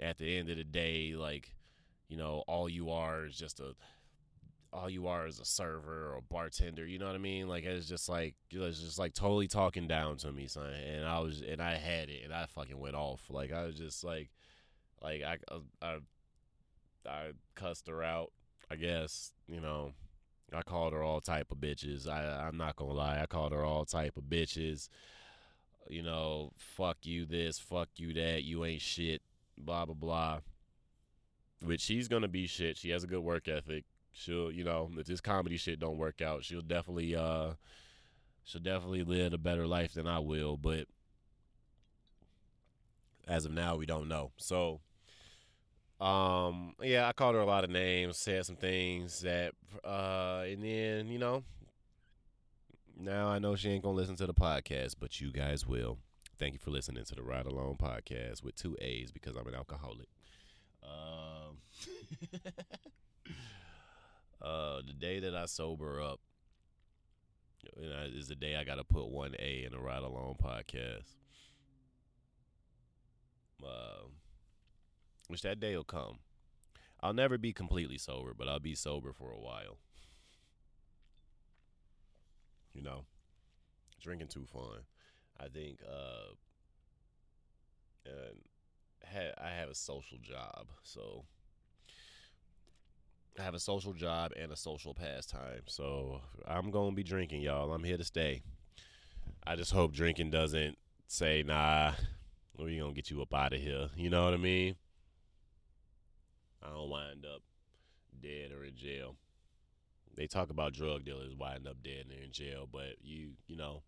at the end of the day like you know all you are is just a all you are is a server or a bartender you know what i mean? Like it's just like it's just like totally talking down to me son. And i was and i had it and i fucking went off. Like i was just like like i i I cussed her out. I guess you know, I called her all type of bitches. I I'm not gonna lie. I called her all type of bitches. You know, fuck you this, fuck you that. You ain't shit. Blah blah blah. Which she's gonna be shit. She has a good work ethic. She'll, you know, if this comedy shit don't work out, she'll definitely, uh, she'll definitely live a better life than I will. But as of now, we don't know. So um, yeah, I called her a lot of names, said some things that, uh, and then you know, now I know she ain't gonna listen to the podcast, but you guys will. Thank you for listening to the Ride Along podcast with two A's because I'm an alcoholic. Um, uh, the day that I sober up, And I, is the day I got to put one A in a ride along podcast. Uh, which that day will come. I'll never be completely sober, but I'll be sober for a while. You know, drinking too fun. I think uh, I have a social job, so I have a social job and a social pastime. So I'm gonna be drinking, y'all. I'm here to stay. I just hope drinking doesn't say, "Nah, we gonna get you up out of here." You know what I mean? I don't wind up dead or in jail. They talk about drug dealers winding up dead and in jail, but you, you know,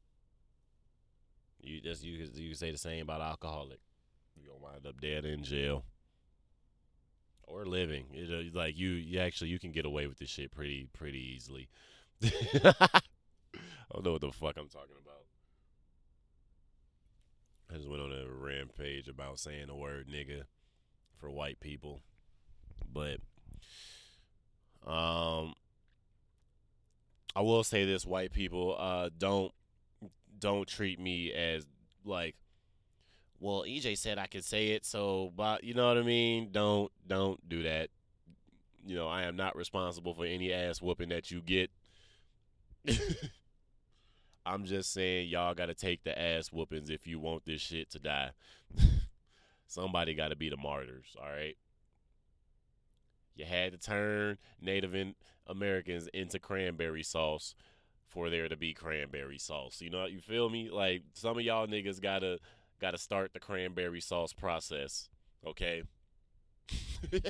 you just you you can say the same about alcoholic. You gonna wind up dead in jail or living. It, uh, like you, you actually you can get away with this shit pretty pretty easily. I don't know what the fuck I'm talking about. I just went on a rampage about saying the word nigga for white people. But um I will say this white people uh don't don't treat me as like well EJ said I could say it so but you know what I mean? Don't don't do that. You know I am not responsible for any ass whooping that you get. I'm just saying y'all got to take the ass whoopings if you want this shit to die. Somebody got to be the martyrs all right you had to turn Native Americans into cranberry sauce for there to be cranberry sauce. You know, you feel me? Like some of y'all niggas gotta gotta start the cranberry sauce process. Okay.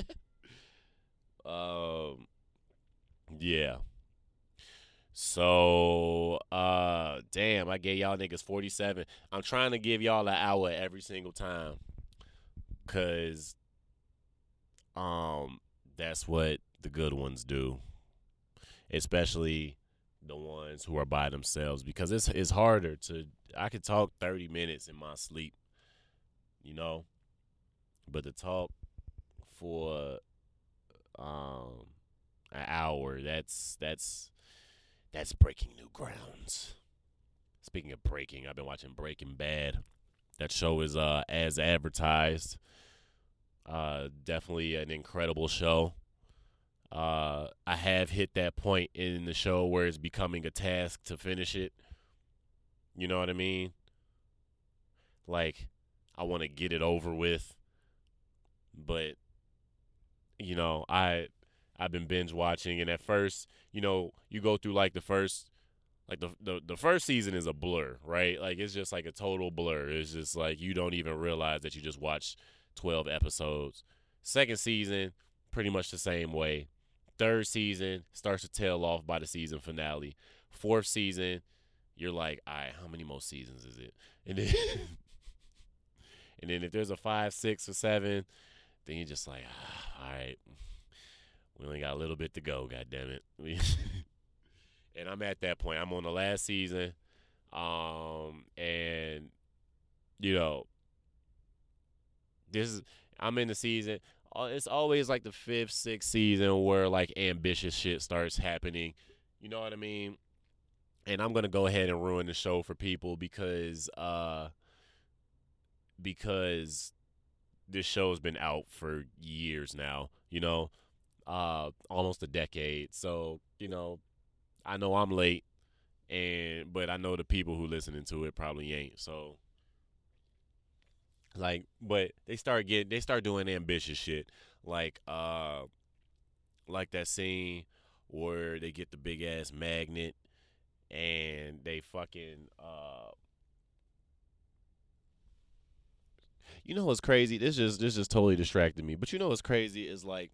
um. Yeah. So, uh, damn, I gave y'all niggas 47. I'm trying to give y'all an hour every single time. Cause, um, that's what the good ones do. Especially the ones who are by themselves because it's it's harder to I could talk 30 minutes in my sleep, you know? But to talk for um an hour, that's that's that's breaking new grounds. Speaking of breaking, I've been watching Breaking Bad. That show is uh as advertised. Uh, definitely an incredible show. Uh, I have hit that point in the show where it's becoming a task to finish it. You know what I mean? Like, I want to get it over with, but you know, I I've been binge watching, and at first, you know, you go through like the first like the, the the first season is a blur, right? Like it's just like a total blur. It's just like you don't even realize that you just watched 12 episodes. Second season, pretty much the same way. Third season starts to tail off by the season finale. Fourth season, you're like, all right, how many more seasons is it? And then, and then if there's a five, six, or seven, then you're just like, ah, all right, we only got a little bit to go. God damn it. and I'm at that point. I'm on the last season, um, and you know, this is I'm in the season. Uh, it's always like the fifth, sixth season where like ambitious shit starts happening. You know what I mean? And I'm gonna go ahead and ruin the show for people because uh because this show's been out for years now. You know, uh, almost a decade. So you know, I know I'm late, and but I know the people who listening to it probably ain't. So like, but they start getting they start doing ambitious shit. Like uh like that scene where they get the big ass magnet and they fucking uh you know what's crazy? This just this just totally distracted me. But you know what's crazy is like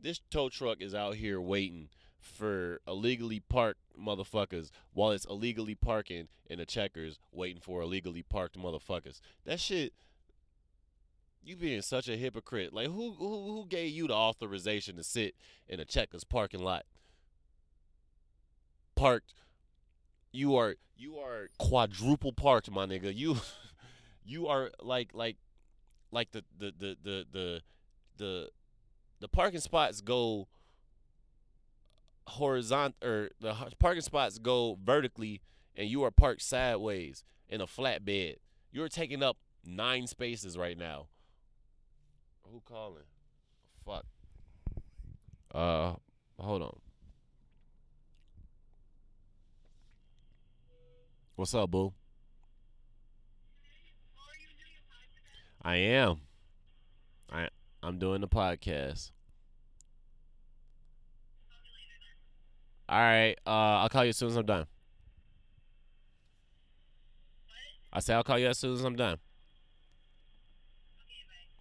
this tow truck is out here waiting for illegally parked motherfuckers while it's illegally parking in the checkers waiting for illegally parked motherfuckers that shit you being such a hypocrite. Like who who who gave you the authorization to sit in a Checkers parking lot? Parked. You are you are quadruple parked, my nigga. You you are like like like the the the the the the, the parking spots go horizontal or the parking spots go vertically and you are parked sideways in a flatbed. You're taking up nine spaces right now. Who calling? Fuck. Uh, hold on. What's up, boo? I am. I I'm doing the podcast. All right. Uh, I'll call you as soon as I'm done. I say I'll call you as soon as I'm done.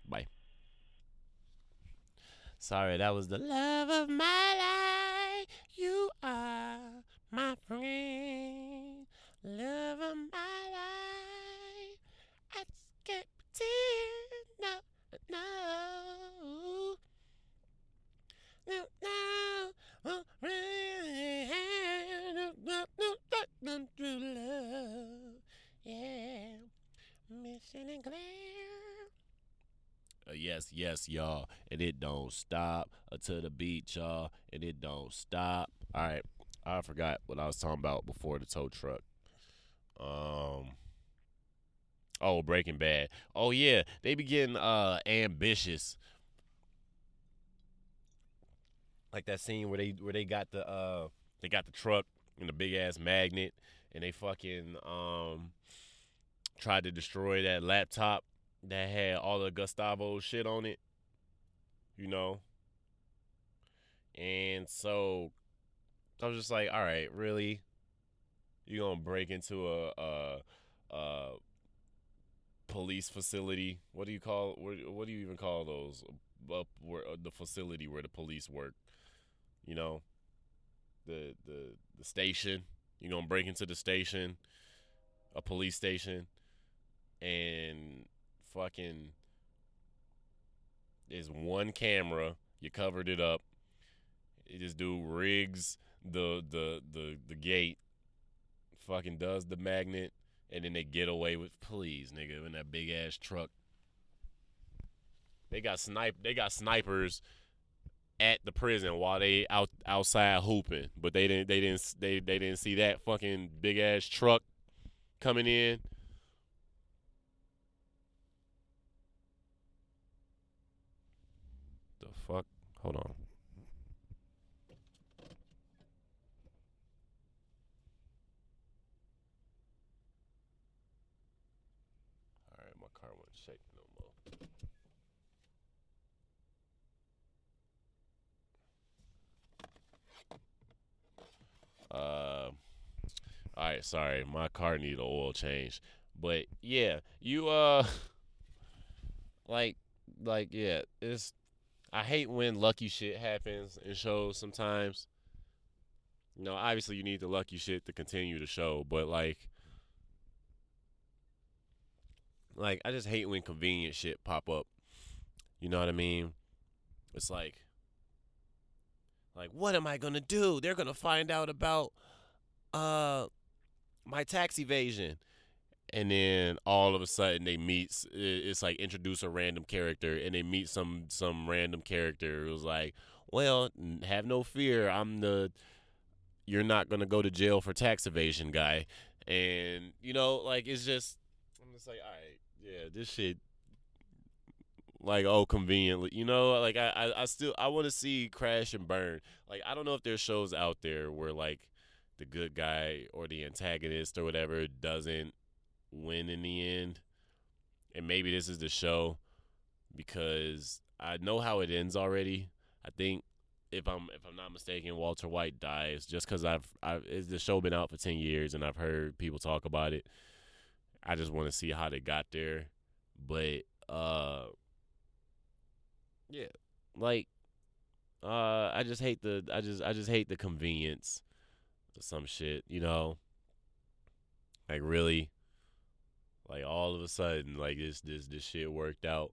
Bye. Sorry, that was the love of my life. You are my friend. Love of my life. I can't pretend. No, no. No, no. Oh, really, no, no, no, no, true love. Uh, yes, yes, y'all. And it don't stop until the beat, y'all. And it don't stop. All right. I forgot what I was talking about before the tow truck. Um. Oh, Breaking Bad. Oh yeah, they be getting uh ambitious. Like that scene where they where they got the uh they got the truck and the big ass magnet and they fucking um tried to destroy that laptop that had all the Gustavo shit on it. You know? And so I was just like, all right, really? You gonna break into a, a, a police facility? What do you call? What, what do you even call those? Up where uh, the facility where the police work? You know, the the the station. You're gonna break into the station, a police station, and fucking is one camera. You covered it up. You just do rigs the the the the gate. Fucking does the magnet, and then they get away with please, nigga, in that big ass truck. They got snipe. They got snipers at the prison while they out outside hooping, but they didn't. They didn't. They they didn't see that fucking big ass truck coming in. The fuck? Hold on. All right, my car won't shake no more. Uh, all right, sorry, my car need an oil change. But yeah, you uh, like, like yeah, it's. I hate when lucky shit happens in shows sometimes. You know, obviously you need the lucky shit to continue the show, but like, like I just hate when convenient shit pop up. You know what I mean? It's like, like what am I gonna do? They're gonna find out about uh my tax evasion, and then all of a sudden they meet. It's like introduce a random character, and they meet some some random character. It was like, well, have no fear. I'm the you're not gonna go to jail for tax evasion guy, and you know, like it's just I'm just like, all right, yeah, this shit. Like oh, conveniently, you know, like I, I, I still I want to see crash and burn. Like I don't know if there's shows out there where like the good guy or the antagonist or whatever doesn't win in the end. And maybe this is the show because I know how it ends already. I think if I'm if I'm not mistaken, Walter White dies just because I've I've the show been out for ten years and I've heard people talk about it. I just want to see how they got there, but uh, yeah, like uh, I just hate the I just I just hate the convenience of some shit, you know. Like really, like all of a sudden, like this this this shit worked out,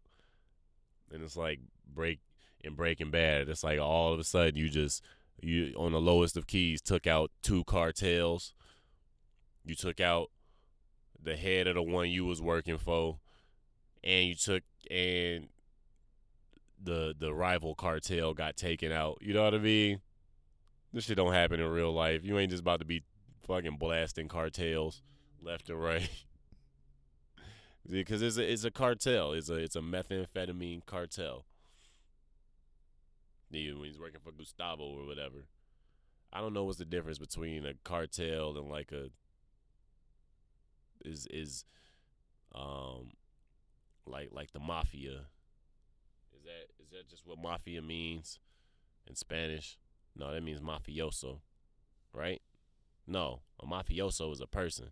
and it's like break in Breaking Bad. It's like all of a sudden you just you on the lowest of keys took out two cartels. You took out the head of the one you was working for, and you took and the the rival cartel got taken out. You know what I mean? This shit don't happen in real life. You ain't just about to be fucking blasting cartels left and right. Because it's a it's a cartel. It's a it's a methamphetamine cartel. Even when he's working for Gustavo or whatever. I don't know what's the difference between a cartel and like a is is um like like the mafia. Is that is that just what mafia means in Spanish? No, that means mafioso, right? No, a mafioso is a person.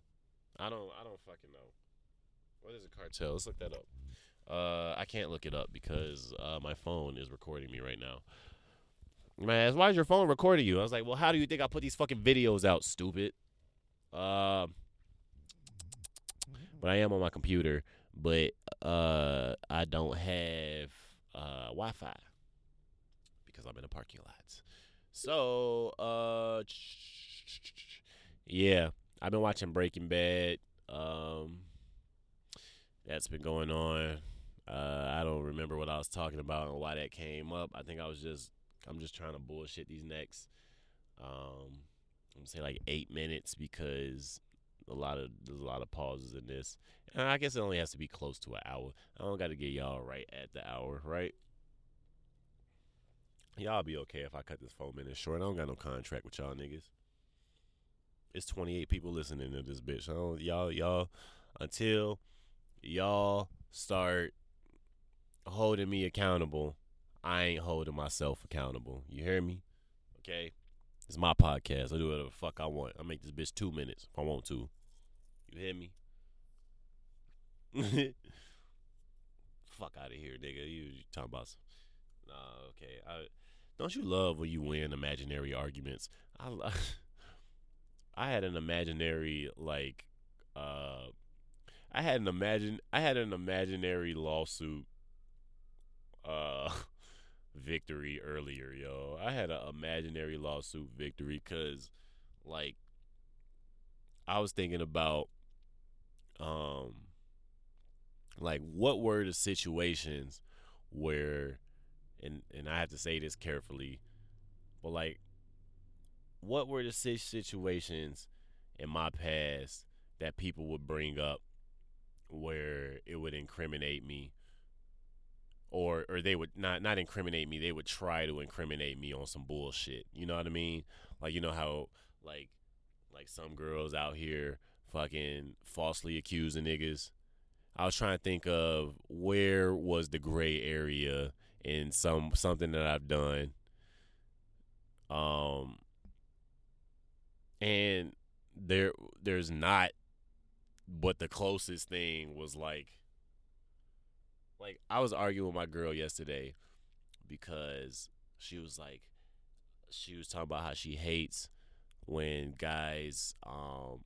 I don't I don't fucking know. What is a cartel? Let's look that up. Uh, I can't look it up because uh, my phone is recording me right now. Man, why is your phone recording you? I was like, well, how do you think I put these fucking videos out, stupid? Uh, but I am on my computer, but uh, I don't have uh, Wi-Fi because I'm in a parking lot. So, uh, yeah, I've been watching Breaking Bad. Um, that's been going on. Uh, I don't remember what I was talking about and why that came up. I think I was just I'm just trying to bullshit these next um I'm gonna say like eight minutes because a lot of there's a lot of pauses in this. And I guess it only has to be close to an hour. I don't gotta get y'all right at the hour, right? Y'all be okay if I cut this four minutes short. I don't got no contract with y'all niggas. It's 28 people listening to this bitch. I don't, y'all, y'all, until y'all start holding me accountable, I ain't holding myself accountable. You hear me? Okay? It's my podcast. I do whatever the fuck I want. I make this bitch two minutes if I want to. You hear me? fuck out of here, nigga. You, you talking about some, Nah, okay. I don't you love when you win imaginary arguments? I I had an imaginary like uh I had an imagine I had an imaginary lawsuit uh victory earlier, yo. I had an imaginary lawsuit victory cuz like I was thinking about um like what were the situations where and and I have to say this carefully, but like what were the situations in my past that people would bring up where it would incriminate me? Or or they would not not incriminate me they would try to incriminate me on some bullshit you know what i mean? Like you know how like like some girls out here fucking falsely accusing niggas. I was trying to think of where was the gray area in some something that i've done. Um and there there's not but the closest thing was like like I was arguing with my girl yesterday because she was like she was talking about how she hates when guys um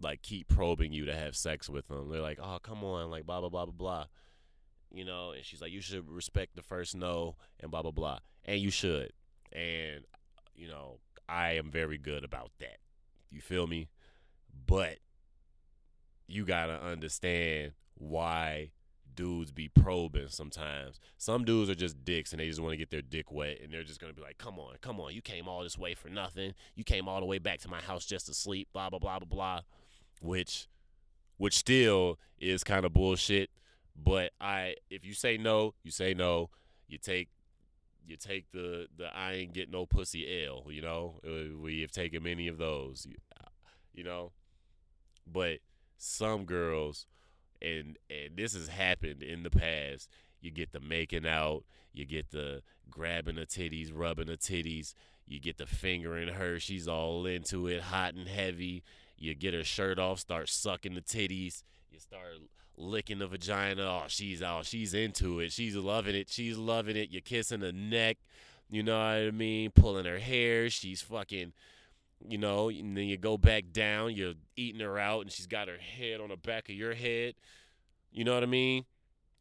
like keep probing you to have sex with them. They're like, "Oh, come on," like blah blah blah blah blah. You know, and she's like, "You should respect the first no," and blah blah blah. And you should. And you know, I am very good about that. You feel me? But you got to understand why dudes be probing sometimes. Some dudes are just dicks and they just want to get their dick wet and they're just going to be like, "Come on, come on. You came all this way for nothing. You came all the way back to my house just to sleep, blah blah blah blah blah." Which which still is kind of bullshit, but I if you say no, you say no. You take you take the the I ain't get no pussy L. You know, uh, we have taken many of those. You, you know, but some girls, and and this has happened in the past. You get the making out, you get the grabbing the titties, rubbing the titties, you get the fingering her. She's all into it, hot and heavy. You get her shirt off, start sucking the titties. You start licking the vagina. Oh, she's oh, she's into it. She's loving it. She's loving it. You're kissing the neck. You know what I mean? Pulling her hair. She's fucking, you know, and then you go back down. You're eating her out, and she's got her head on the back of your head. You know what I mean?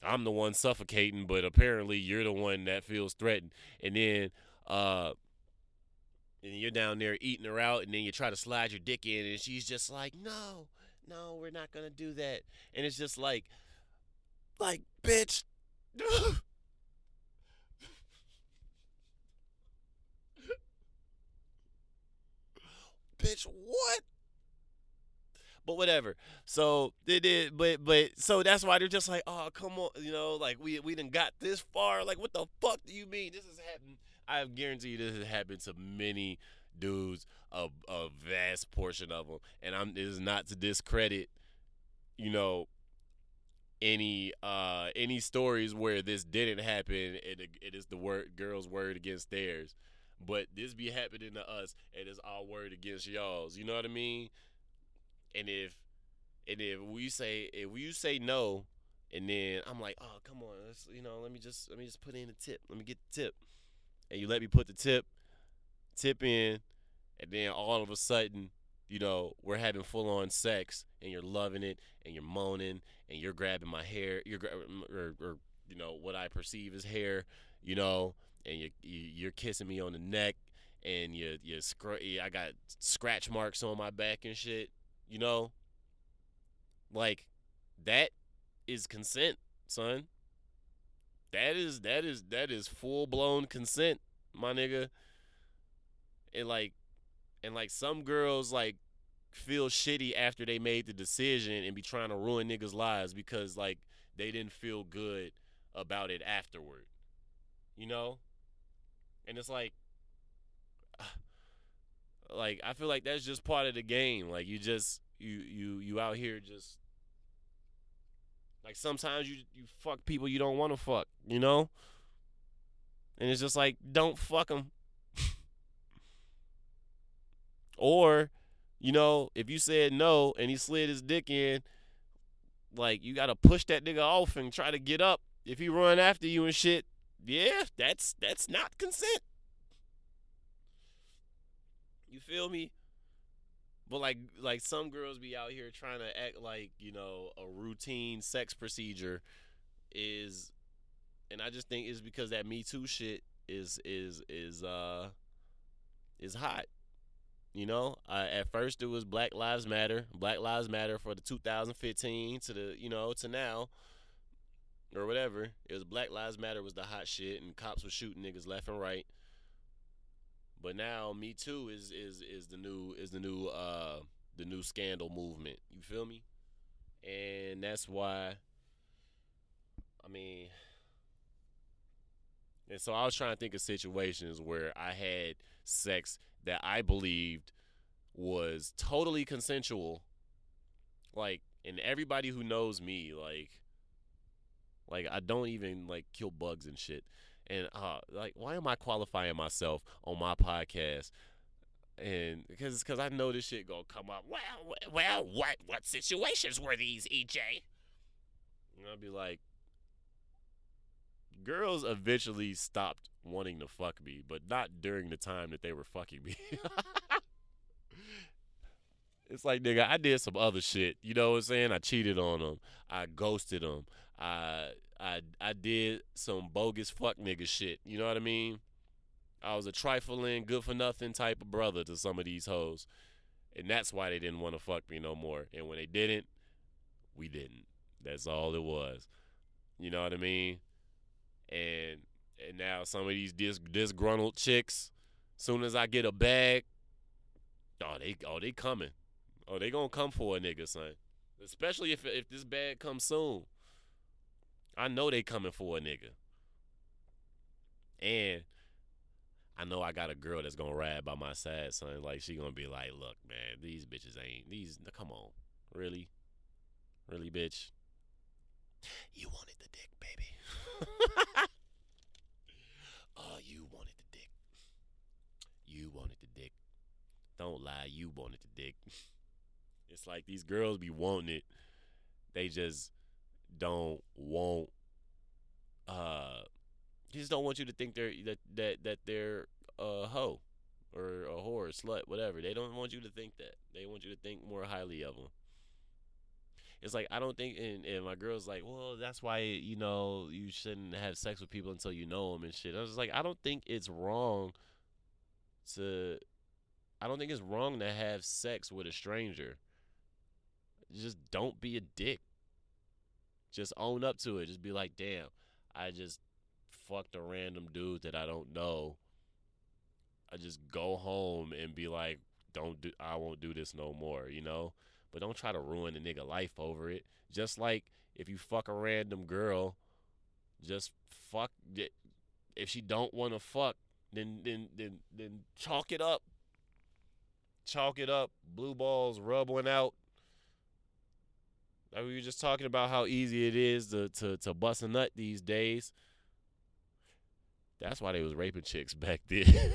I'm the one suffocating, but apparently you're the one that feels threatened. And then, uh, and you're down there eating her out, and then you try to slide your dick in, and she's just like, no, no, we're not gonna do that. And it's just like, like, bitch. bitch, what? But whatever. So they did, but but so that's why they're just like, oh come on, you know, like we we done got this far. Like what the fuck do you mean? This is happened. I guarantee you this has happened to many dudes, a a vast portion of them. And I'm this is not to discredit, you know, any uh any stories where this didn't happen it, it is the word girl's word against theirs. But this be happening to us and it's our word against y'all's. You know what I mean? And if and if we say if you say no, and then I'm like, oh come on, let's you know, let me just let me just put in a tip. Let me get the tip. And you let me put the tip, tip in, and then all of a sudden, you know, we're having full on sex and you're loving it and you're moaning and you're grabbing my hair, you're or, or you know what I perceive as hair, you know, and you you're kissing me on the neck and you you scr- I got scratch marks on my back and shit you know? Like that is consent, son. That is that is that is full blown consent, my nigga. And like and like some girls like feel shitty after they made the decision and be trying to ruin niggas' lives because like they didn't feel good about it afterward. You know? And it's like like I feel like that's just part of the game. Like you just you you you out here just like sometimes you you fuck people you don't want to fuck, you know? And it's just like don't fuck them. or you know, if you said no and he slid his dick in, like you got to push that nigga off and try to get up. If he run after you and shit, yeah, that's that's not consent. You feel me? But like like some girls be out here trying to act like, you know, a routine sex procedure is and I just think it's because that Me Too shit is is is uh is hot. You know, at first it was Black Lives Matter, Black Lives Matter for the 2015 to the you know to now, or whatever. It was Black Lives Matter was the hot shit, and cops were shooting niggas left and right. But now Me Too is is is the new is the new uh the new scandal movement. You feel me? And that's why I mean and so I was trying to think of situations where I had sex that I believed was totally consensual. Like and everybody who knows me like like I don't even like kill bugs and shit and uh, like why am I qualifying myself on my podcast? And because because I know this shit gonna come up. Well, well, what what situations were these, EJ? And I'll be like, girls eventually stopped wanting to fuck me, but not during the time that they were fucking me. it's like, nigga, I did some other shit. You know what I'm saying? I cheated on them. I ghosted them. I I I did some bogus fuck nigga shit. You know what I mean? I was a trifling, good for nothing type of brother to some of these hoes. And that's why they didn't want to fuck me no more. And when they didn't, we didn't. That's all it was. You know what I mean? And and now some of these dis- disgruntled chicks, soon as I get a bag, oh they oh they coming. Oh, they gonna come for a nigga, son. Especially if if this bag comes soon. I know they coming for a nigga. And I know I got a girl that's gonna ride by my side, son. Like she gonna be like, look, man, these bitches ain't these come on. Really? Really, bitch? You wanted the dick, baby. oh, you wanted the dick. You wanted the dick. Don't lie, you wanted the dick. it's like these girls be wanting it. They just don't want uh just don't want you to think they're that that that they're a hoe or a whore, slut, whatever. They don't want you to think that. They want you to think more highly of them. It's like I don't think, and, and my girl's like, well, that's why you know you shouldn't have sex with people until you know them and shit. I was like, I don't think it's wrong to, I don't think it's wrong to have sex with a stranger. Just don't be a dick. Just own up to it. Just be like, damn, I just fucked a random dude that I don't know. I just go home and be like, don't do I won't do this no more, you know? But don't try to ruin a nigga life over it. Just like if you fuck a random girl, just fuck it. If she don't want to fuck, then then then then chalk it up. Chalk it up. Blue balls, rub one out. Like we were just talking about how easy it is to to to bust a nut these days. That's why they was raping chicks back then.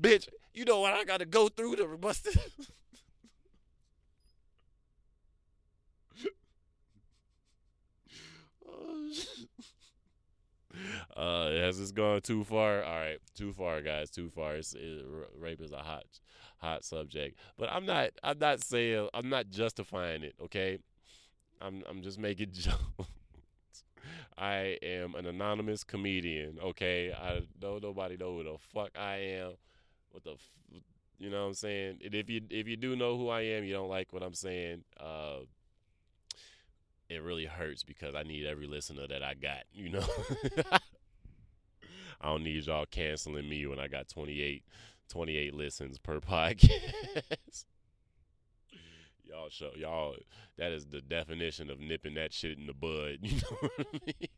Bitch, you know what I gotta go through to bust it. oh, shit. Has this gone too far? All right, too far, guys. Too far. It's, it, rape is a hot, hot subject. But I'm not. I'm not saying. I'm not justifying it. Okay. I'm. I'm just making jokes. I am an anonymous comedian. Okay. I don't nobody know who the fuck I am. What the. F- you know what I'm saying? And if you if you do know who I am, you don't like what I'm saying. Uh, it really hurts because I need every listener that I got. You know. I don't need y'all canceling me when I got 28, 28 listens per podcast. y'all show y'all that is the definition of nipping that shit in the bud. You know what I mean?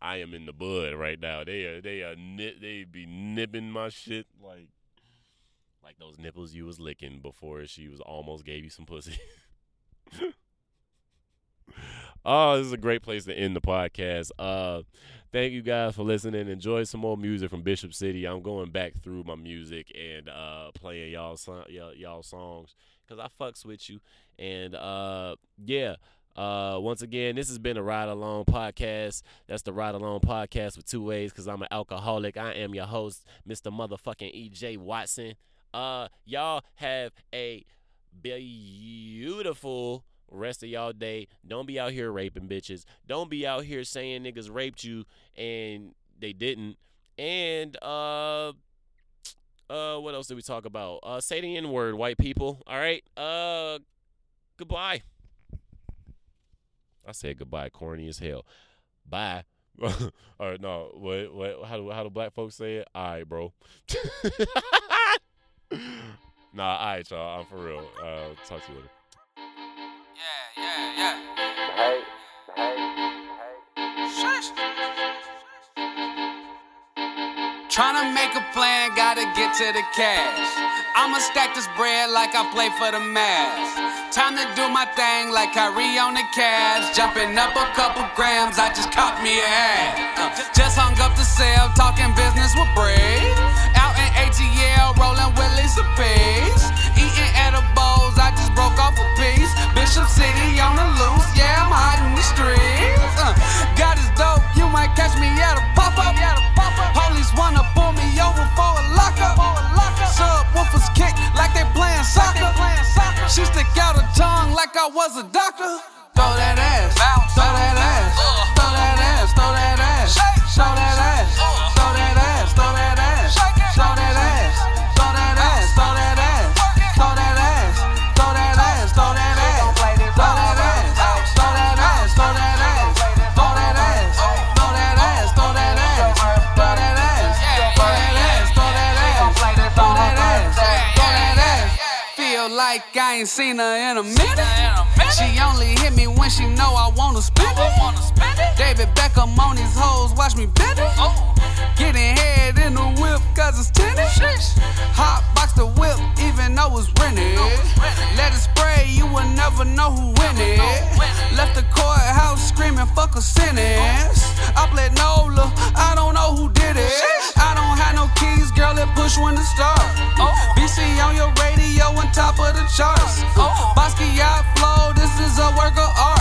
I am in the bud right now. They are they are nip they be nipping my shit like like those nipples you was licking before she was almost gave you some pussy. oh, this is a great place to end the podcast. Uh thank you guys for listening. Enjoy some more music from Bishop City. I'm going back through my music and uh, playing y'all so- y'all, y'all songs because I fucks with you. And uh, yeah. Uh, once again, this has been a Ride Along podcast. That's the Ride Along podcast with two ways because I'm an alcoholic. I am your host, Mr. Motherfucking EJ Watson. Uh, y'all have a beautiful rest of y'all day. Don't be out here raping bitches. Don't be out here saying niggas raped you and they didn't. And uh uh what else did we talk about? Uh say the N word, white people. All right. Uh goodbye. I said goodbye, corny as hell. Bye. All right, no, what, what, how do how do black folks say it? All right, bro. nah, all right, y'all. I'm for real. Uh, talk to you later. Tryna make a plan, gotta get to the cash. I'ma stack this bread like I play for the Mavs. Time to do my thing like Kyrie on the Cavs. Jumping up a couple grams, I just caught me a hat. Uh, just hung up the cell, talking business with Bray. Out in ATL, rolling with Lisa Pace. Eating edibles, I just broke off a piece. Bishop City on the loose, She stick out her tongue like I was a doctor. Throw that ass, throw that ass, throw that ass, throw that ass, throw that ass, like I ain't seen her in a minute. She only hit me when she know I wanna spend it. David Beckham on these hoes, watch me bend it. Getting head in the whip cause it's tennis. Hot box the whip even though it's rented. Let it spray, you will never know who win it. Left the courthouse screaming fuck a sentence. I played Nola, I don't know who did it. I don't have no keys, girl, it push when to start. BC on your radio on top of the charts. Basquiat flow, this is a work of art.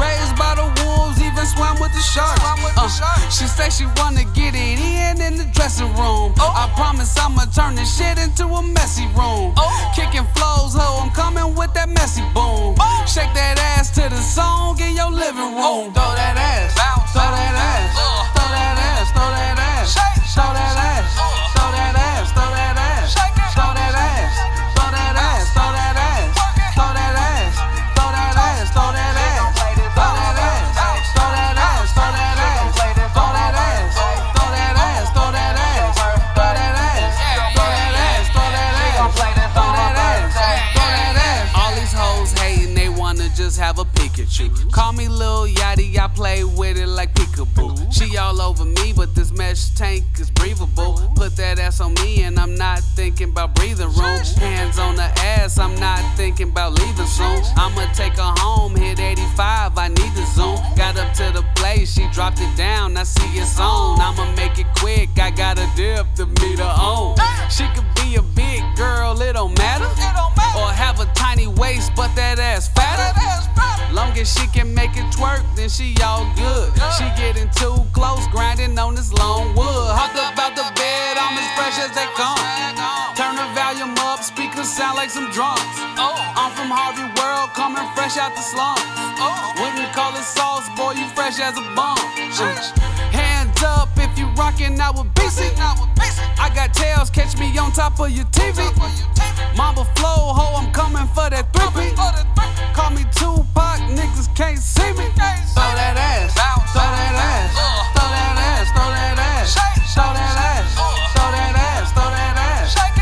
Raised by the swam with the sharks. Uh, she say she wanna get it in in the dressing room. I promise I'ma turn this shit into a messy room. Kicking flows, ho, I'm coming with that messy boom. Shake that ass to the song in your living room. Throw that ass, throw that ass, throw that ass, throw that ass, throw that ass, Call me Lil Yachty, I play with it like peekaboo. She all over me, but this mesh tank is breathable. Put that ass on me, and I'm not thinking about breathing room. Hands on the ass, I'm not thinking about leaving soon. I'ma take her home, hit 85, I need the zoom. Got up to the place, she dropped it down, I see it's on. I'ma make it quick, I got a dip to meet her on. She could be a big girl, it don't matter. Or have a tiny waist, but that ass fatter. Long as she can make it twerk, then she all good. She getting too close, grinding on this long wood. Hopped up out the bed, I'm as fresh as they come. Turn the volume up, speakers sound like some drums. Oh. I'm from Harvey World, coming fresh out the slums. Oh. Wouldn't call it sauce, boy, you fresh as a bum up if you rockin' out with BC. I got tails, catch me on top of your TV. Mamba flow, ho, I'm coming for that three Call me Tupac, niggas can't see me. Throw that ass, throw that ass, throw that ass, throw that ass, throw that ass, throw that ass, throw that ass.